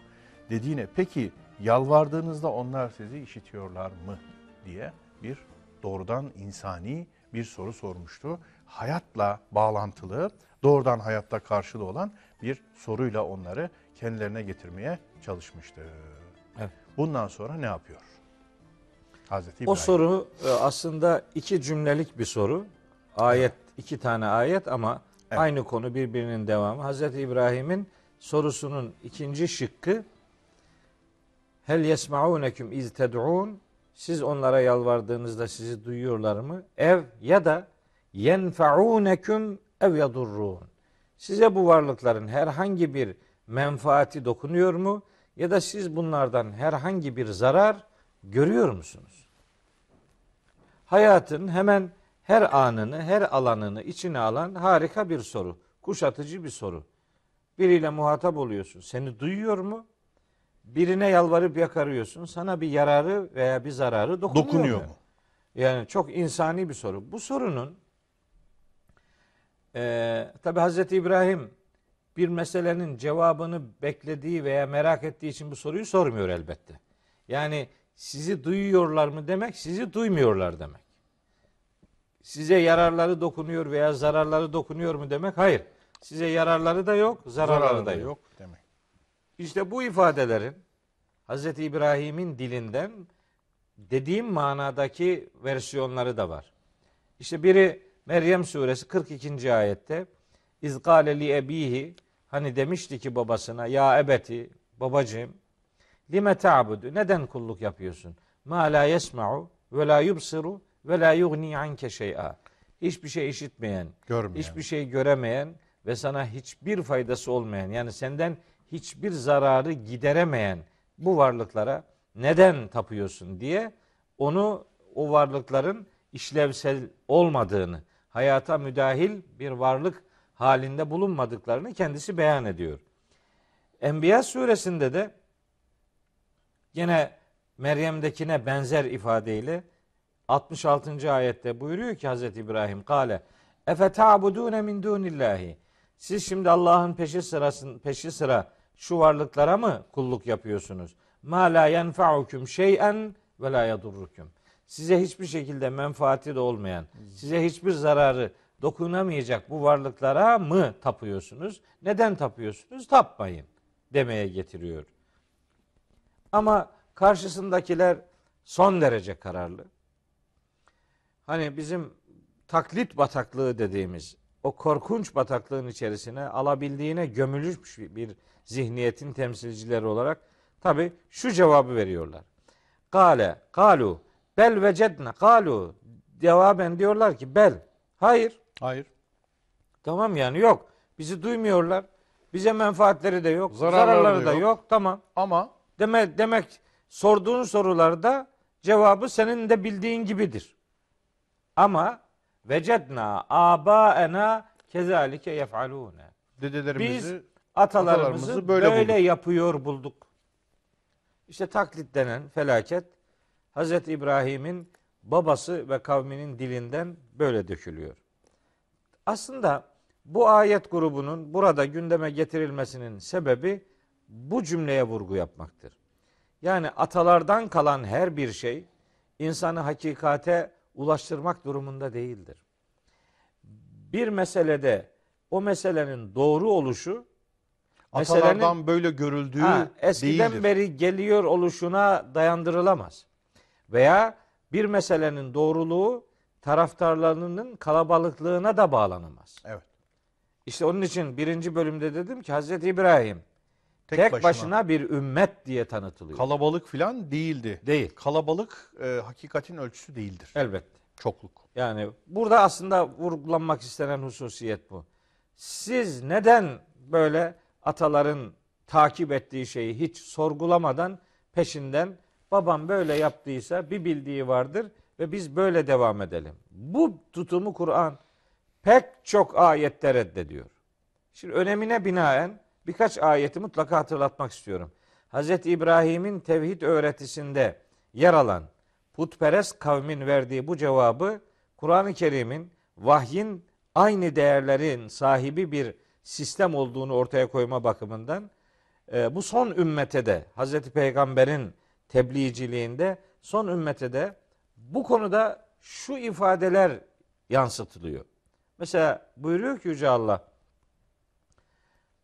Dediğine peki yalvardığınızda onlar sizi işitiyorlar mı diye bir doğrudan insani bir soru sormuştu. Hayatla bağlantılı, doğrudan hayatta karşılığı olan bir soruyla onları kendilerine getirmeye çalışmıştı. Evet. Bundan sonra ne yapıyor? Hazreti İbrahim. O soru e, aslında iki cümlelik bir soru. Ayet, iki tane ayet ama Evet. aynı konu birbirinin devamı. Hazreti İbrahim'in sorusunun ikinci şıkkı Hel yesma'uneküm iz ted'un siz onlara yalvardığınızda sizi duyuyorlar mı? Ev ya da yenfa'uneküm ev yadurrun. Size bu varlıkların herhangi bir menfaati dokunuyor mu? Ya da siz bunlardan herhangi bir zarar görüyor musunuz? Hayatın hemen her anını, her alanını içine alan harika bir soru. Kuşatıcı bir soru. Biriyle muhatap oluyorsun. Seni duyuyor mu? Birine yalvarıp yakarıyorsun. Sana bir yararı veya bir zararı dokunuyor, Dokunuyor mu? mu? Yani Yani çok insani bir soru. Bu sorunun eee tabi Hazreti İbrahim bir meselenin cevabını beklediği veya merak ettiği için bu soruyu sormuyor elbette. Yani sizi duyuyorlar mı demek, sizi duymuyorlar demek. Size yararları dokunuyor veya zararları dokunuyor mu demek? Hayır. Size yararları da yok, zararları, zararı da yok. demek. İşte bu ifadelerin Hz. İbrahim'in dilinden dediğim manadaki versiyonları da var. İşte biri Meryem suresi 42. ayette İz gâle li ebihi hani demişti ki babasına ya ebeti babacığım lime ta'budu neden kulluk yapıyorsun? Ma la yesma'u ve la yubsiru ve la yugni anke şey'a. Hiçbir şey işitmeyen, Görmeyen. hiçbir şey göremeyen ve sana hiçbir faydası olmayan yani senden hiçbir zararı gideremeyen bu varlıklara neden tapıyorsun diye onu o varlıkların işlevsel olmadığını, hayata müdahil bir varlık halinde bulunmadıklarını kendisi beyan ediyor. Enbiya suresinde de yine Meryem'dekine benzer ifadeyle 66. ayette buyuruyor ki Hazreti İbrahim kale efe ta'budune min dunillahi siz şimdi Allah'ın peşi sırasın peşi sıra şu varlıklara mı kulluk yapıyorsunuz? Ma la yenfa'ukum şey'en ve la yadurrukum. Size hiçbir şekilde menfaati de olmayan, size hiçbir zararı dokunamayacak bu varlıklara mı tapıyorsunuz? Neden tapıyorsunuz? Tapmayın demeye getiriyor. Ama karşısındakiler son derece kararlı. Hani bizim taklit bataklığı dediğimiz o korkunç bataklığın içerisine alabildiğine gömülmüş bir zihniyetin temsilcileri olarak tabi şu cevabı veriyorlar. Kale, kalu, bel vecedne, kalu. Cevaben diyorlar ki bel. Hayır. Hayır. Tamam yani yok. Bizi duymuyorlar. Bize menfaatleri de yok. Zararları Zararları, da yok. yok. Tamam. Ama Deme, demek sorduğun sorularda cevabı senin de bildiğin gibidir. Ama vecedna abaena kezalike yef'alune. dedelerimizi Biz atalarımızı, atalarımızı böyle, böyle bulduk. yapıyor bulduk. İşte taklit denen felaket Hazreti İbrahim'in babası ve kavminin dilinden böyle dökülüyor. Aslında bu ayet grubunun burada gündeme getirilmesinin sebebi bu cümleye vurgu yapmaktır. Yani atalardan kalan her bir şey insanı hakikate ulaştırmak durumunda değildir. Bir meselede o meselenin doğru oluşu Atalardan böyle görüldüğü Ha, eskiden değildir. beri geliyor oluşuna dayandırılamaz. Veya bir meselenin doğruluğu taraftarlarının kalabalıklığına da bağlanamaz. Evet. İşte onun için birinci bölümde dedim ki Hazreti İbrahim tek, Tek başına, başına. bir ümmet diye tanıtılıyor. Kalabalık filan değildi. Değil. Kalabalık e, hakikatin ölçüsü değildir. Elbette. Çokluk. Yani burada aslında vurgulanmak istenen hususiyet bu. Siz neden böyle ataların takip ettiği şeyi hiç sorgulamadan peşinden babam böyle yaptıysa bir bildiği vardır ve biz böyle devam edelim. Bu tutumu Kur'an pek çok ayette reddediyor. Şimdi önemine binaen birkaç ayeti mutlaka hatırlatmak istiyorum. Hz. İbrahim'in tevhid öğretisinde yer alan putperest kavmin verdiği bu cevabı Kur'an-ı Kerim'in vahyin aynı değerlerin sahibi bir sistem olduğunu ortaya koyma bakımından e, bu son ümmete de Hazreti Peygamber'in tebliğciliğinde son ümmete de bu konuda şu ifadeler yansıtılıyor. Mesela buyuruyor ki Yüce Allah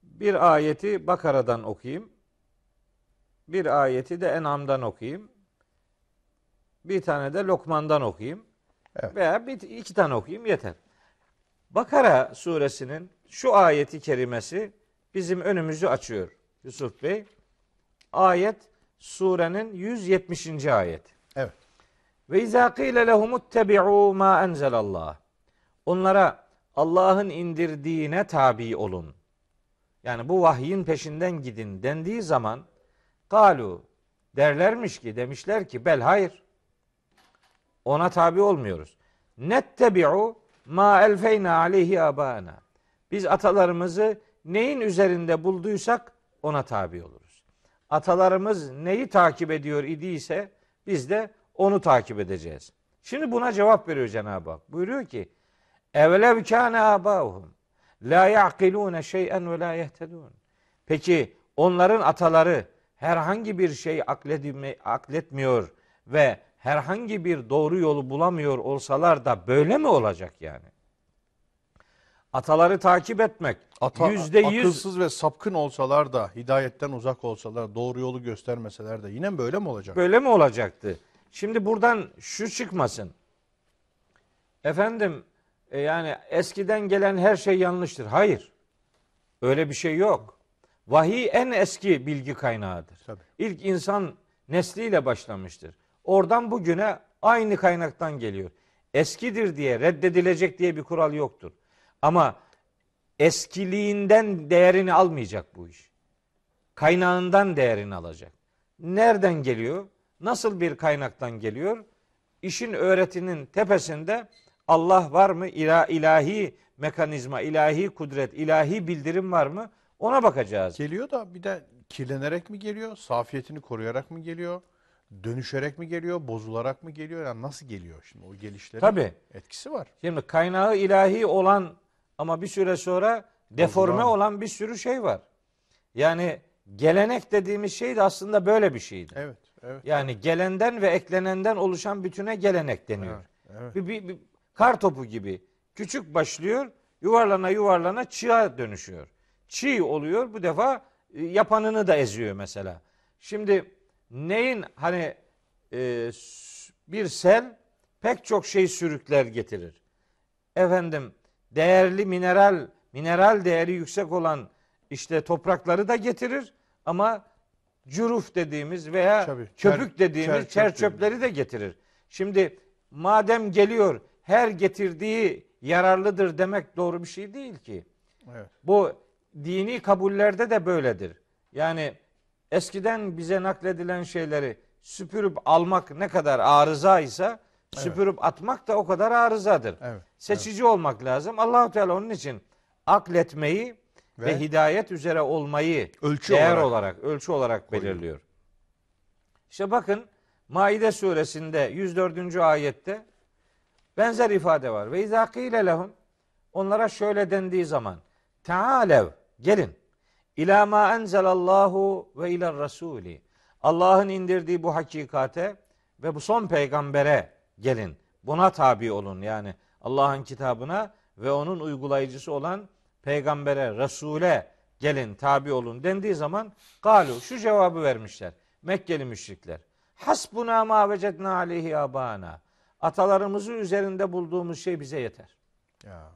bir ayeti Bakara'dan okuyayım. Bir ayeti de En'am'dan okuyayım. Bir tane de Lokman'dan okuyayım. Evet. Veya bir, iki tane okuyayım yeter. Bakara suresinin şu ayeti kerimesi bizim önümüzü açıyor Yusuf Bey. Ayet surenin 170. ayet. Evet. Ve izâ qîle lehumuttebi'û mâ enzelallah. Onlara Allah'ın indirdiğine tabi olun. Yani bu vahyin peşinden gidin dendiği zaman galu derlermiş ki demişler ki bel hayır. Ona tabi olmuyoruz. Nettebi'u ma elfeyna aleyhi abana. Biz atalarımızı neyin üzerinde bulduysak ona tabi oluruz. Atalarımız neyi takip ediyor idiyse biz de onu takip edeceğiz. Şimdi buna cevap veriyor Cenab-ı Hak. Buyuruyor ki Evlev kâne âbâuhum la ya'kilûne şey'en ve la yehtedûn. Peki onların ataları herhangi bir şey akletmiyor ve herhangi bir doğru yolu bulamıyor olsalar da böyle mi olacak yani? Ataları takip etmek Ata, yüzde yüz akılsız ve sapkın olsalar da, hidayetten uzak olsalar, doğru yolu göstermeseler de yine böyle mi olacak? Böyle mi olacaktı? Şimdi buradan şu çıkmasın. Efendim e, yani eskiden gelen her şey yanlıştır. Hayır. Öyle bir şey yok. Vahiy en eski bilgi kaynağıdır. Tabii. İlk insan nesliyle başlamıştır. Oradan bugüne aynı kaynaktan geliyor. Eskidir diye reddedilecek diye bir kural yoktur. Ama eskiliğinden değerini almayacak bu iş. Kaynağından değerini alacak. Nereden geliyor? Nasıl bir kaynaktan geliyor? İşin öğretinin tepesinde Allah var mı? İla, ilahi mekanizma, ilahi kudret, ilahi bildirim var mı? Ona bakacağız. Geliyor da bir de kirlenerek mi geliyor, safiyetini koruyarak mı geliyor, dönüşerek mi geliyor, bozularak mı geliyor? Yani nasıl geliyor şimdi o gelişlerin Tabii. etkisi var. Şimdi kaynağı ilahi olan ama bir süre sonra deforme Bozulan. olan bir sürü şey var. Yani gelenek dediğimiz şey de aslında böyle bir şeydi. Evet, evet. Yani gelenden ve eklenenden oluşan bütüne gelenek deniyor. Evet, evet. Bir, bir, bir kar topu gibi küçük başlıyor, yuvarlana yuvarlana çiğa dönüşüyor. Çiğ oluyor bu defa e, yapanını da eziyor mesela. Şimdi neyin hani e, bir sel pek çok şey sürükler getirir. Efendim değerli mineral mineral değeri yüksek olan işte toprakları da getirir ama cüruf dediğimiz veya Tabii, köpük çer- dediğimiz çer- çer çöpleri de getirir. Şimdi madem geliyor her getirdiği yararlıdır demek doğru bir şey değil ki. evet. Bu dini kabullerde de böyledir. Yani eskiden bize nakledilen şeyleri süpürüp almak ne kadar arıza ise süpürüp atmak da o kadar arızadır. Evet, Seçici olmak lazım. Allahu Teala onun için akletmeyi ve, Ve hidayet üzere olmayı ölçü değer olarak olarak, ölçü olarak koyuyor. belirliyor. İşte bakın Maide suresinde 104. ayette benzer ifade var. Ve izâ kîle lehum onlara şöyle dendiği zaman Tealev gelin İlâ mâ enzelallahu ve iler rasûli. Allah'ın indirdiği bu hakikate ve bu son peygambere gelin. Buna tabi olun yani Allah'ın kitabına ve onun uygulayıcısı olan peygambere, Resul'e gelin tabi olun dendiği zaman galu şu cevabı vermişler. Mekkeli müşrikler. Hasbuna ma vecedna aleyhi abana. Atalarımızı üzerinde bulduğumuz şey bize yeter. Ya.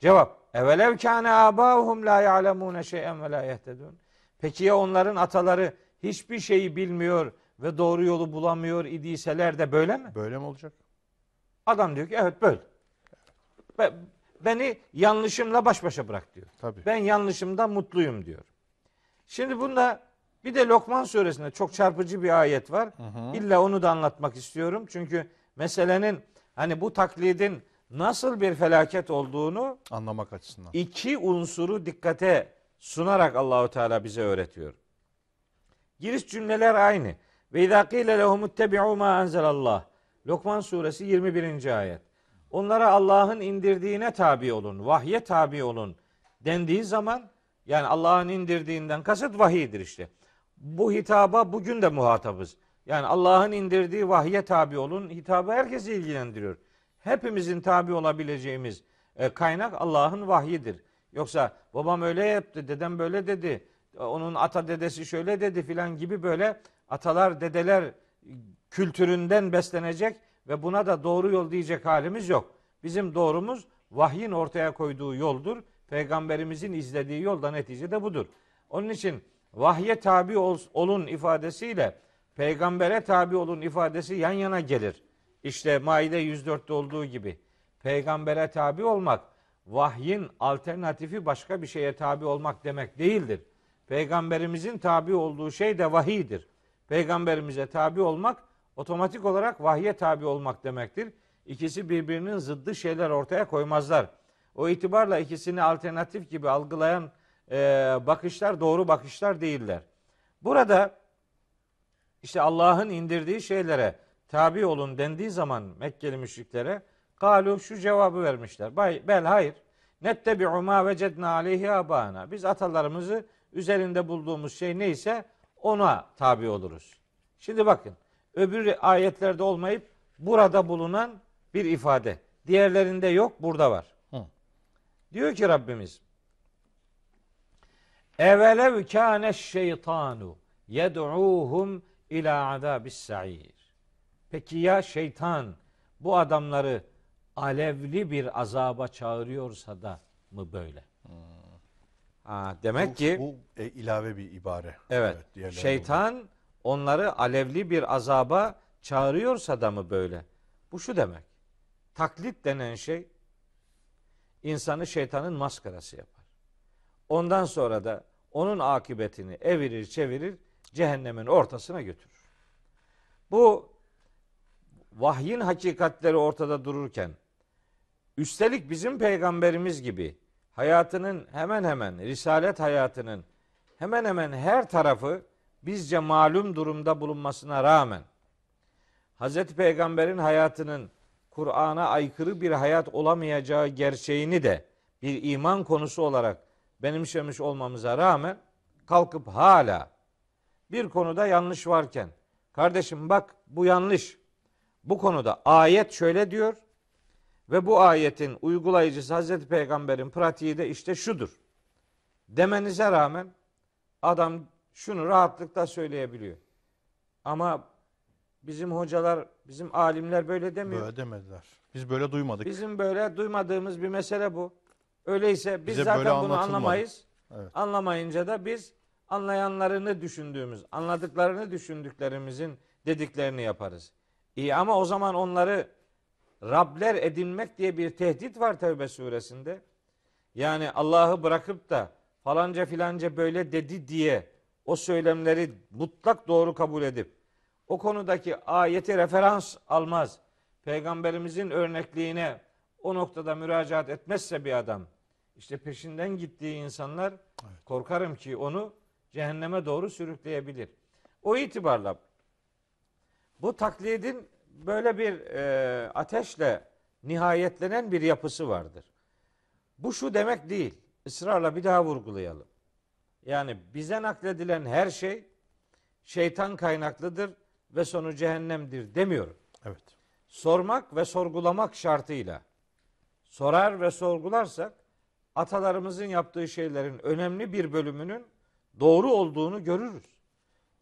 Cevap. Evelev kâne âbâuhum lâ ya'lemûne şey'en ve lâ yehtedûn. Peki ya onların ataları hiçbir şeyi bilmiyor ve doğru yolu bulamıyor idiyseler de böyle mi? Böyle mi olacak? Adam diyor ki evet böyle. Be- Beni yanlışımla baş başa bırak diyor. Tabii. Ben yanlışımdan mutluyum diyor. Şimdi bunda bir de Lokman suresinde çok çarpıcı bir ayet var. İlla onu da anlatmak istiyorum. Çünkü meselenin hani bu taklidin nasıl bir felaket olduğunu Anlamak açısından. iki unsuru dikkate sunarak Allahu Teala bize öğretiyor. Giriş cümleler aynı. Ve izâ qîle lehum ittebi'û mâ enzelallah. Lokman suresi 21. ayet. Onlara Allah'ın indirdiğine tabi olun, vahye tabi olun dendiği zaman yani Allah'ın indirdiğinden kasıt vahiydir işte. Bu hitaba bugün de muhatabız. Yani Allah'ın indirdiği vahye tabi olun hitabı herkesi ilgilendiriyor. Hepimizin tabi olabileceğimiz e, kaynak Allah'ın vahyidir. Yoksa babam öyle yaptı, dedem böyle dedi, onun ata dedesi şöyle dedi filan gibi böyle atalar, dedeler kültüründen beslenecek ve buna da doğru yol diyecek halimiz yok. Bizim doğrumuz vahyin ortaya koyduğu yoldur. Peygamberimizin izlediği yol da neticede budur. Onun için vahye tabi ol- olun ifadesiyle peygambere tabi olun ifadesi yan yana gelir. İşte Maide 104'te olduğu gibi peygambere tabi olmak vahyin alternatifi başka bir şeye tabi olmak demek değildir. Peygamberimizin tabi olduğu şey de vahidir. Peygamberimize tabi olmak otomatik olarak vahye tabi olmak demektir. İkisi birbirinin zıddı şeyler ortaya koymazlar. O itibarla ikisini alternatif gibi algılayan e, bakışlar doğru bakışlar değiller. Burada işte Allah'ın indirdiği şeylere tabi olun dendiği zaman Mekkeli müşriklere galu şu cevabı vermişler. Bay, bel hayır. Nettebi'u ma vecedna aleyhi abana. Biz atalarımızı üzerinde bulduğumuz şey neyse ona tabi oluruz. Şimdi bakın öbür ayetlerde olmayıp burada bulunan bir ifade. Diğerlerinde yok burada var. Hı. Diyor ki Rabbimiz Evelev kâne şeytanu yed'uhum ila azabis sa'ir. Peki ya şeytan bu adamları alevli bir azaba çağırıyorsa da mı böyle? Ha, demek bu, ki bu e, ilave bir ibare. Evet. diğerlerine şeytan onları alevli bir azaba çağırıyorsa da mı böyle? Bu şu demek. Taklit denen şey insanı şeytanın maskarası yapar. Ondan sonra da onun akıbetini evirir çevirir cehennemin ortasına götürür. Bu vahyin hakikatleri ortada dururken üstelik bizim peygamberimiz gibi hayatının hemen hemen risalet hayatının hemen hemen her tarafı bizce malum durumda bulunmasına rağmen Hazreti Peygamber'in hayatının Kur'an'a aykırı bir hayat olamayacağı gerçeğini de bir iman konusu olarak benimsemiş olmamıza rağmen kalkıp hala bir konuda yanlış varken kardeşim bak bu yanlış. Bu konuda ayet şöyle diyor ve bu ayetin uygulayıcısı Hazreti Peygamber'in pratiği de işte şudur. Demenize rağmen adam şunu rahatlıkla söyleyebiliyor. Ama bizim hocalar, bizim alimler böyle demiyor. Böyle demediler. Biz böyle duymadık. Bizim böyle duymadığımız bir mesele bu. Öyleyse biz Bize zaten bunu anlamayız. Evet. Anlamayınca da biz anlayanlarını düşündüğümüz, anladıklarını düşündüklerimizin dediklerini yaparız. İyi ama o zaman onları Rabler edinmek diye bir tehdit var Tevbe suresinde. Yani Allah'ı bırakıp da falanca filanca böyle dedi diye o söylemleri mutlak doğru kabul edip o konudaki ayeti referans almaz. Peygamberimizin örnekliğine o noktada müracaat etmezse bir adam işte peşinden gittiği insanlar korkarım ki onu cehenneme doğru sürükleyebilir. O itibarla bu taklidin böyle bir e, ateşle nihayetlenen bir yapısı vardır. Bu şu demek değil. Israrla bir daha vurgulayalım. Yani bize nakledilen her şey şeytan kaynaklıdır ve sonu cehennemdir demiyorum. Evet. Sormak ve sorgulamak şartıyla sorar ve sorgularsak atalarımızın yaptığı şeylerin önemli bir bölümünün doğru olduğunu görürüz.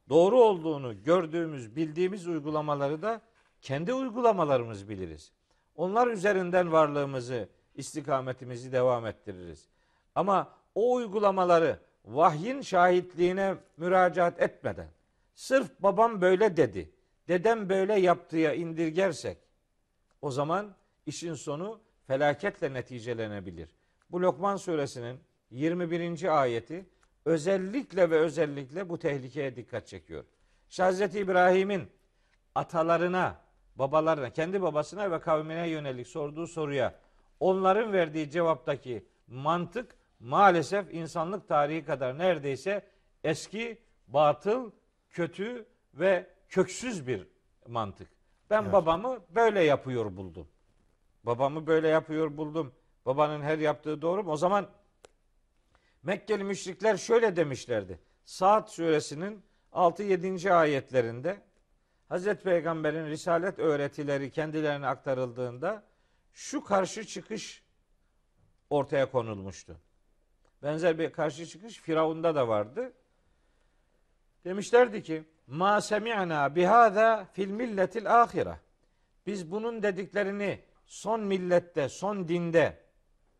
Doğru olduğunu gördüğümüz, bildiğimiz uygulamaları da kendi uygulamalarımız biliriz. Onlar üzerinden varlığımızı, istikametimizi devam ettiririz. Ama o uygulamaları vahyin şahitliğine müracaat etmeden sırf babam böyle dedi, dedem böyle yaptıya indirgersek o zaman işin sonu felaketle neticelenebilir. Bu Lokman suresinin 21. ayeti özellikle ve özellikle bu tehlikeye dikkat çekiyor. İşte İbrahim'in atalarına, babalarına, kendi babasına ve kavmine yönelik sorduğu soruya onların verdiği cevaptaki mantık maalesef insanlık tarihi kadar neredeyse eski, batıl, kötü ve köksüz bir mantık. Ben Evet. babamı böyle yapıyor buldum. Babamı böyle yapıyor buldum. Babanın her yaptığı doğru mu? O zaman Mekkeli müşrikler şöyle demişlerdi. Saat suresinin 6-7. ayetlerinde Hazreti Peygamber'in risalet öğretileri kendilerine aktarıldığında şu karşı çıkış ortaya konulmuştu. Benzer bir karşı çıkış Firavun'da da vardı. Demişlerdi ki ma semi'na bihada fil milletil ahire. Biz bunun dediklerini son millette, son dinde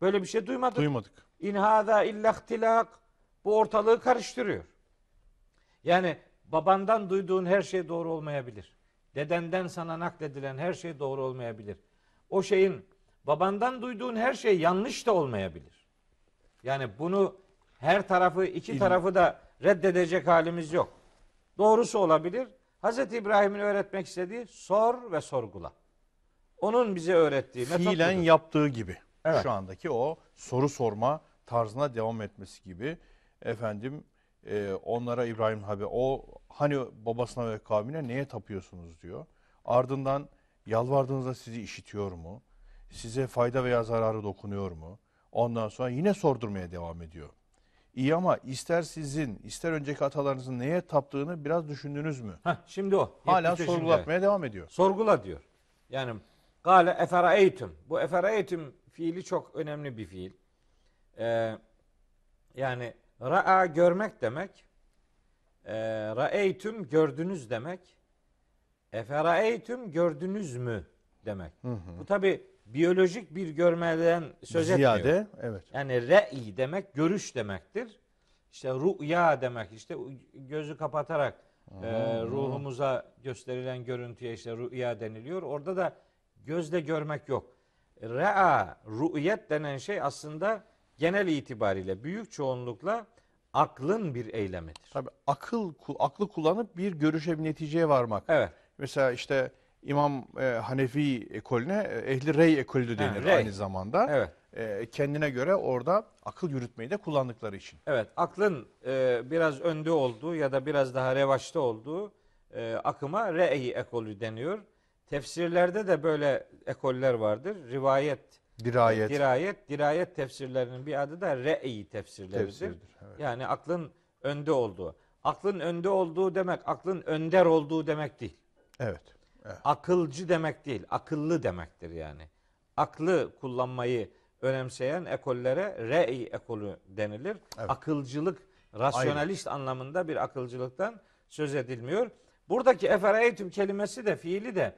böyle bir şey duymadık. Duymadık. İn hâzâ illa ihtilak. Bu ortalığı karıştırıyor. Yani babandan duyduğun her şey doğru olmayabilir. Dedenden sana nakledilen her şey doğru olmayabilir. O şeyin babandan duyduğun her şey yanlış da olmayabilir. Yani bunu her tarafı iki tarafı da reddedecek halimiz yok. Doğrusu olabilir. Hz. İbrahim'in öğretmek istediği sor ve sorgula. Onun bize öğrettiği metot Fiilen budur. yaptığı gibi. Evet. Şu andaki o soru sorma tarzına devam etmesi gibi. Efendim e, onlara İbrahim Habi o hani babasına ve kavmine neye tapıyorsunuz diyor. Ardından yalvardığınızda sizi işitiyor mu? Size fayda veya zararı dokunuyor mu? Ondan sonra yine sordurmaya devam ediyor. İyi ama ister sizin ister önceki atalarınızın neye taptığını biraz düşündünüz mü? Heh, şimdi o. Hala 73. sorgulatmaya devam ediyor. Sorgula diyor. Yani gale eferaeytüm. Bu eferaeytüm fiili çok önemli bir fiil. Ee, yani ra'a görmek demek. E, ra'eytüm gördünüz demek. Eferaeytüm gördünüz mü demek. Bu tabi biyolojik bir görmeden söz etmiyor. Ziyade evet. Yani re'i demek görüş demektir. İşte rüya demek işte gözü kapatarak e, ruhumuza gösterilen görüntüye işte rüya deniliyor. Orada da gözle görmek yok. Re'a, rü'yet denen şey aslında genel itibariyle büyük çoğunlukla aklın bir eylemidir. Tabii akıl aklı kullanıp bir görüşe bir neticeye varmak. Evet. Mesela işte İmam e, Hanefi ekolüne e, ehli rey ekolü Ha, denir rey. aynı zamanda. Evet. E, kendine göre orada akıl yürütmeyi de kullandıkları için. Evet, aklın e, biraz önde olduğu ya da biraz daha revaçta olduğu e, akıma re'i ekolü deniyor. Tefsirlerde de böyle ekoller vardır. Rivayet, Dirayet dirayet, dirayet tefsirlerinin bir adı da re'i tefsirleridir. tefsiridir. Evet. Yani aklın önde olduğu. Aklın önde olduğu demek, aklın önder olduğu demek değil. evet. Akılcı demek değil, akıllı demektir yani. Aklı kullanmayı önemseyen ekollere re'i ekolü denilir. Evet. Akılcılık, rasyonalist anlamında bir akılcılıktan söz edilmiyor. Buradaki efereytüm kelimesi de fiili de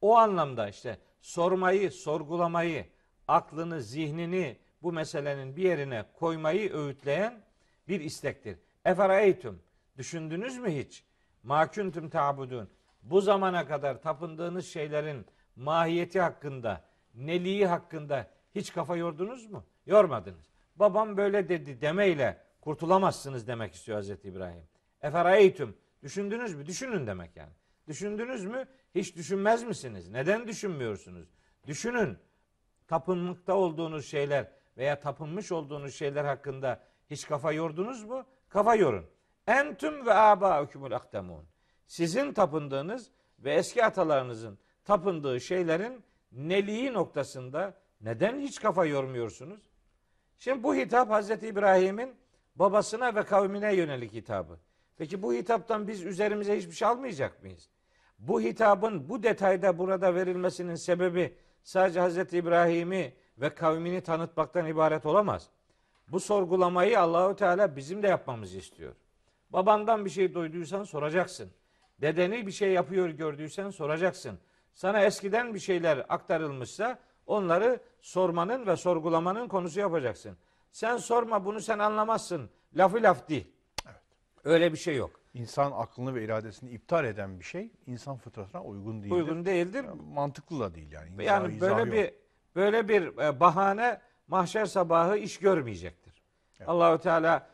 o anlamda işte sormayı, sorgulamayı, aklını, zihnini bu meselenin bir yerine koymayı öğütleyen bir istektir. Efereytüm düşündünüz mü hiç? Maküntüm tabudun. Bu zamana kadar tapındığınız şeylerin mahiyeti hakkında, neliği hakkında hiç kafa yordunuz mu? Yormadınız. Babam böyle dedi demeyle kurtulamazsınız demek istiyor Hazreti İbrahim. Eferaytüm düşündünüz mü? Düşünün demek yani. Düşündünüz mü? Hiç düşünmez misiniz? Neden düşünmüyorsunuz? Düşünün. Tapınmakta olduğunuz şeyler veya tapınmış olduğunuz şeyler hakkında hiç kafa yordunuz mu? Kafa yorun. Entüm ve âbâükümül akdemun. Sizin tapındığınız ve eski atalarınızın tapındığı şeylerin neliği noktasında neden hiç kafa yormuyorsunuz? Şimdi bu hitap Hazreti İbrahim'in babasına ve kavmine yönelik hitabı. Peki bu hitaptan biz üzerimize hiçbir şey almayacak mıyız? Bu hitabın bu detayda burada verilmesinin sebebi sadece Hazreti İbrahim'i ve kavmini tanıtmaktan ibaret olamaz. Bu sorgulamayı Allahu Teala bizim de yapmamızı istiyor. Babandan bir şey duyduysan soracaksın. Dedeni bir şey yapıyor gördüysen soracaksın. Sana eskiden bir şeyler aktarılmışsa onları sormanın ve sorgulamanın konusu yapacaksın. Sen sorma bunu sen anlamazsın. Lafı laf değil. Öyle bir şey yok. İnsan aklını ve iradesini iptal eden bir şey insan fıtratına uygun değildir. Uygun değildir. Mantıklı da değil yani. İzah- Yani izahı böyle yok. bir böyle bir e, bahane mahşer sabahı iş görmeyecektir. Allahu Teala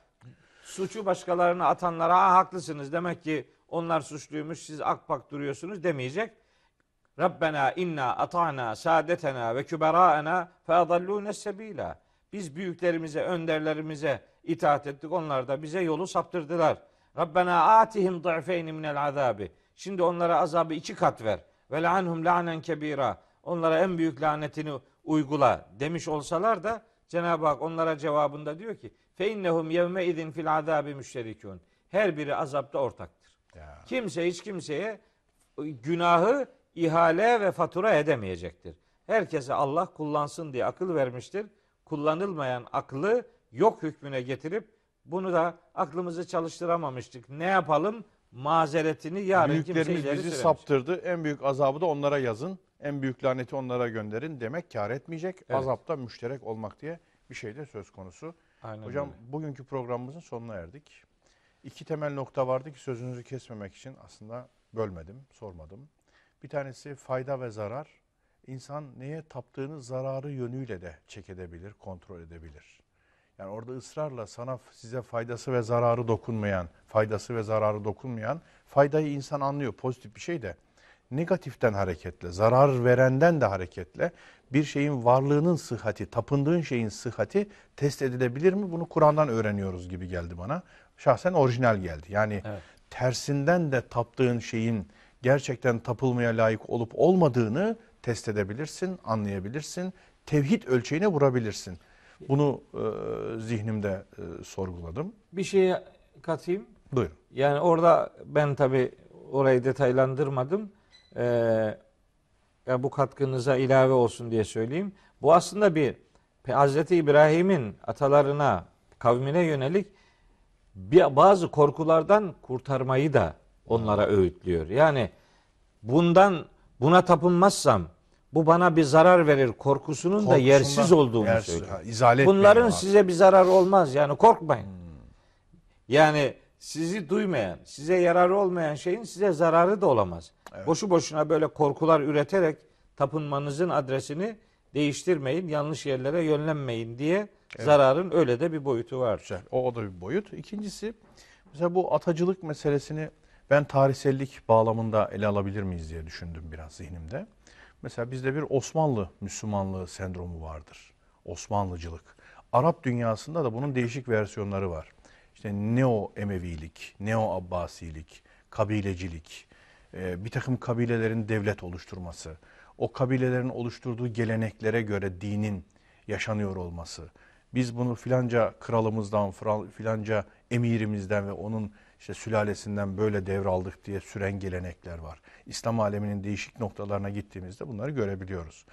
suçu başkalarına atanlara "Aa, haklısınız demek ki onlar suçluymuş siz akpak duruyorsunuz demeyecek. Rabbena inna ata'na saadetena ve küberaena fe adallûne sebîlâ. Biz büyüklerimize, önderlerimize itaat ettik. Onlar da bize yolu saptırdılar. Rabbena atihim du'feyni minel azabi. Şimdi onlara azabı iki kat ver. Ve le'anhum la'nen kebira. Onlara en büyük lanetini uygula demiş olsalar da Cenab-ı Hak onlara cevabında diyor ki fe innehum yevme idin fil azabi müşterikun. Her biri azapta ortaktır. Ya. Kimse hiç kimseye günahı ihale ve fatura edemeyecektir. Herkese Allah kullansın diye akıl vermiştir. Kullanılmayan aklı yok hükmüne getirip bunu da aklımızı çalıştıramamıştık. Ne yapalım? Mazeretini yarın kimse Büyüklerimiz ileri bizi süremez. saptırdı. En büyük azabı da onlara yazın. En büyük laneti onlara gönderin demek kar etmeyecek. Evet. Azapta müşterek olmak diye bir şey de söz konusu. Aynen Hocam öyle. bugünkü programımızın sonuna erdik. İki temel nokta vardı ki sözünüzü kesmemek için aslında bölmedim, sormadım. Bir tanesi fayda ve zarar. İnsan neye taptığını zararı yönüyle de çek edebilir, kontrol edebilir. Yani orada ısrarla sana size faydası ve zararı dokunmayan, faydası ve zararı dokunmayan faydayı insan anlıyor pozitif bir şey de negatiften hareketle, zarar verenden de hareketle bir şeyin varlığının sıhhati, tapındığın şeyin sıhhati test edilebilir mi? Bunu Kur'an'dan öğreniyoruz gibi geldi bana. Şahsen orijinal geldi. Yani Evet. tersinden de taptığın şeyin gerçekten tapılmaya layık olup olmadığını test edebilirsin, anlayabilirsin. Tevhid ölçeğine vurabilirsin. Bunu e, zihnimde e, sorguladım. Bir şeye katayım. Buyurun. Yani orada ben tabi orayı detaylandırmadım. Ee, ya bu katkınıza ilave olsun diye söyleyeyim. Bu aslında bir Hazreti İbrahim'in atalarına, kavmine yönelik bir, bazı korkulardan kurtarmayı da onlara öğütlüyor. Yani bundan buna tapınmazsam bu bana bir zarar verir korkusunun da Korkusundan yersiz olduğunu yersiz- söylüyor. izale Bunların abi. size bir zararı olmaz yani korkmayın. Yani sizi duymayan, size yararı olmayan şeyin size zararı da olamaz. Boşu boşuna böyle korkular üreterek tapınmanızın adresini değiştirmeyin, yanlış yerlere yönlenmeyin diye zararın öyle de bir boyutu var. Güzel. O, o da bir boyut. İkincisi mesela bu atacılık meselesini ben tarihsellik bağlamında ele alabilir miyiz diye düşündüm biraz zihnimde. Mesela bizde bir Osmanlı Müslümanlığı sendromu vardır. Osmanlıcılık. Arap dünyasında da bunun değişik versiyonları var. İşte Neo Emevilik, Neo Abbasilik, kabilecilik, e, bir takım kabilelerin devlet oluşturması, o kabilelerin oluşturduğu geleneklere göre dinin yaşanıyor olması, biz bunu filanca kralımızdan, filanca emirimizden ve onun işte sülalesinden böyle devraldık diye süren gelenekler var. İslam aleminin değişik noktalarına gittiğimizde bunları görebiliyoruz.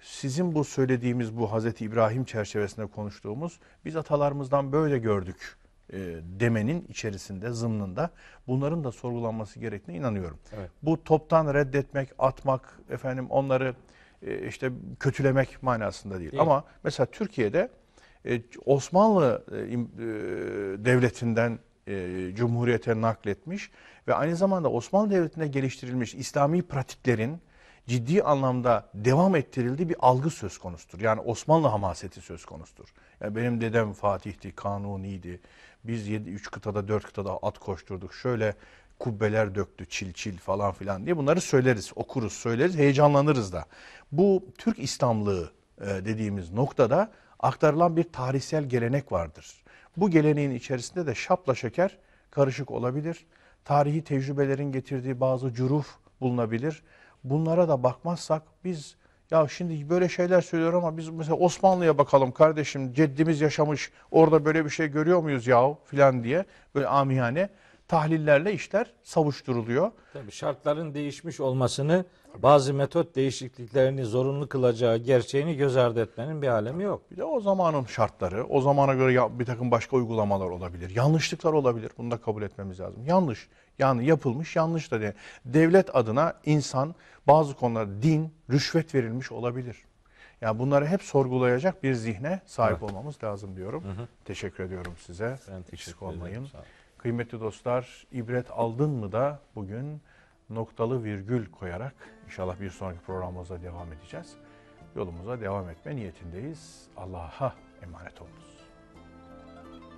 Sizin bu söylediğimiz bu Hazreti İbrahim çerçevesinde konuştuğumuz biz atalarımızdan böyle gördük e, demenin içerisinde, zımnında bunların da sorgulanması gerektiğine inanıyorum. Evet. Bu toptan reddetmek, atmak, efendim onları e, işte kötülemek manasında değil. Değil. Ama mesela Türkiye'de e, Osmanlı e, e, devletinden e, cumhuriyete nakletmiş ve aynı zamanda Osmanlı Devleti'nde geliştirilmiş İslami pratiklerin ciddi anlamda devam ettirildiği bir algı söz konusudur. Yani Osmanlı hamaseti söz konusudur. Yani benim dedem Fatih'ti, Kanuni'ydi. Biz 7 3 kıtada 4 kıtada at koşturduk. Şöyle kubbeler döktü çil çil falan filan diye bunları söyleriz, okuruz, söyleriz, heyecanlanırız da. Bu Türk İslamlığı e, dediğimiz noktada aktarılan bir tarihsel gelenek vardır. Bu geleneğin içerisinde de şapla şeker karışık olabilir. Tarihi tecrübelerin getirdiği bazı curuf bulunabilir. Bunlara da bakmazsak biz Ya şimdi böyle şeyler söylüyor ama biz mesela Osmanlı'ya bakalım kardeşim ceddimiz yaşamış orada böyle bir şey görüyor muyuz yahu filan diye böyle amiyane tahlillerle işler savuşturuluyor. Tabii şartların değişmiş olmasını bazı metot değişikliklerini zorunlu kılacağı gerçeğini göz ardı etmenin bir alemi yok. Bir de o zamanın şartları, o zamana göre bir takım başka uygulamalar olabilir. Yanlışlıklar olabilir. Bunu da kabul etmemiz lazım. Yanlış. Yani yapılmış yanlış da değil. Devlet adına insan bazı konularda din, rüşvet verilmiş olabilir. Yani bunları hep sorgulayacak bir zihne sahip olmamız lazım diyorum. Teşekkür ediyorum size. Ben Eksik olmayın. Kıymetli dostlar, ibret aldın mı da bugün noktalı virgül koyarak inşallah bir sonraki programımıza devam edeceğiz. Yolumuza devam etme niyetindeyiz. Allah'a emanet olunuz.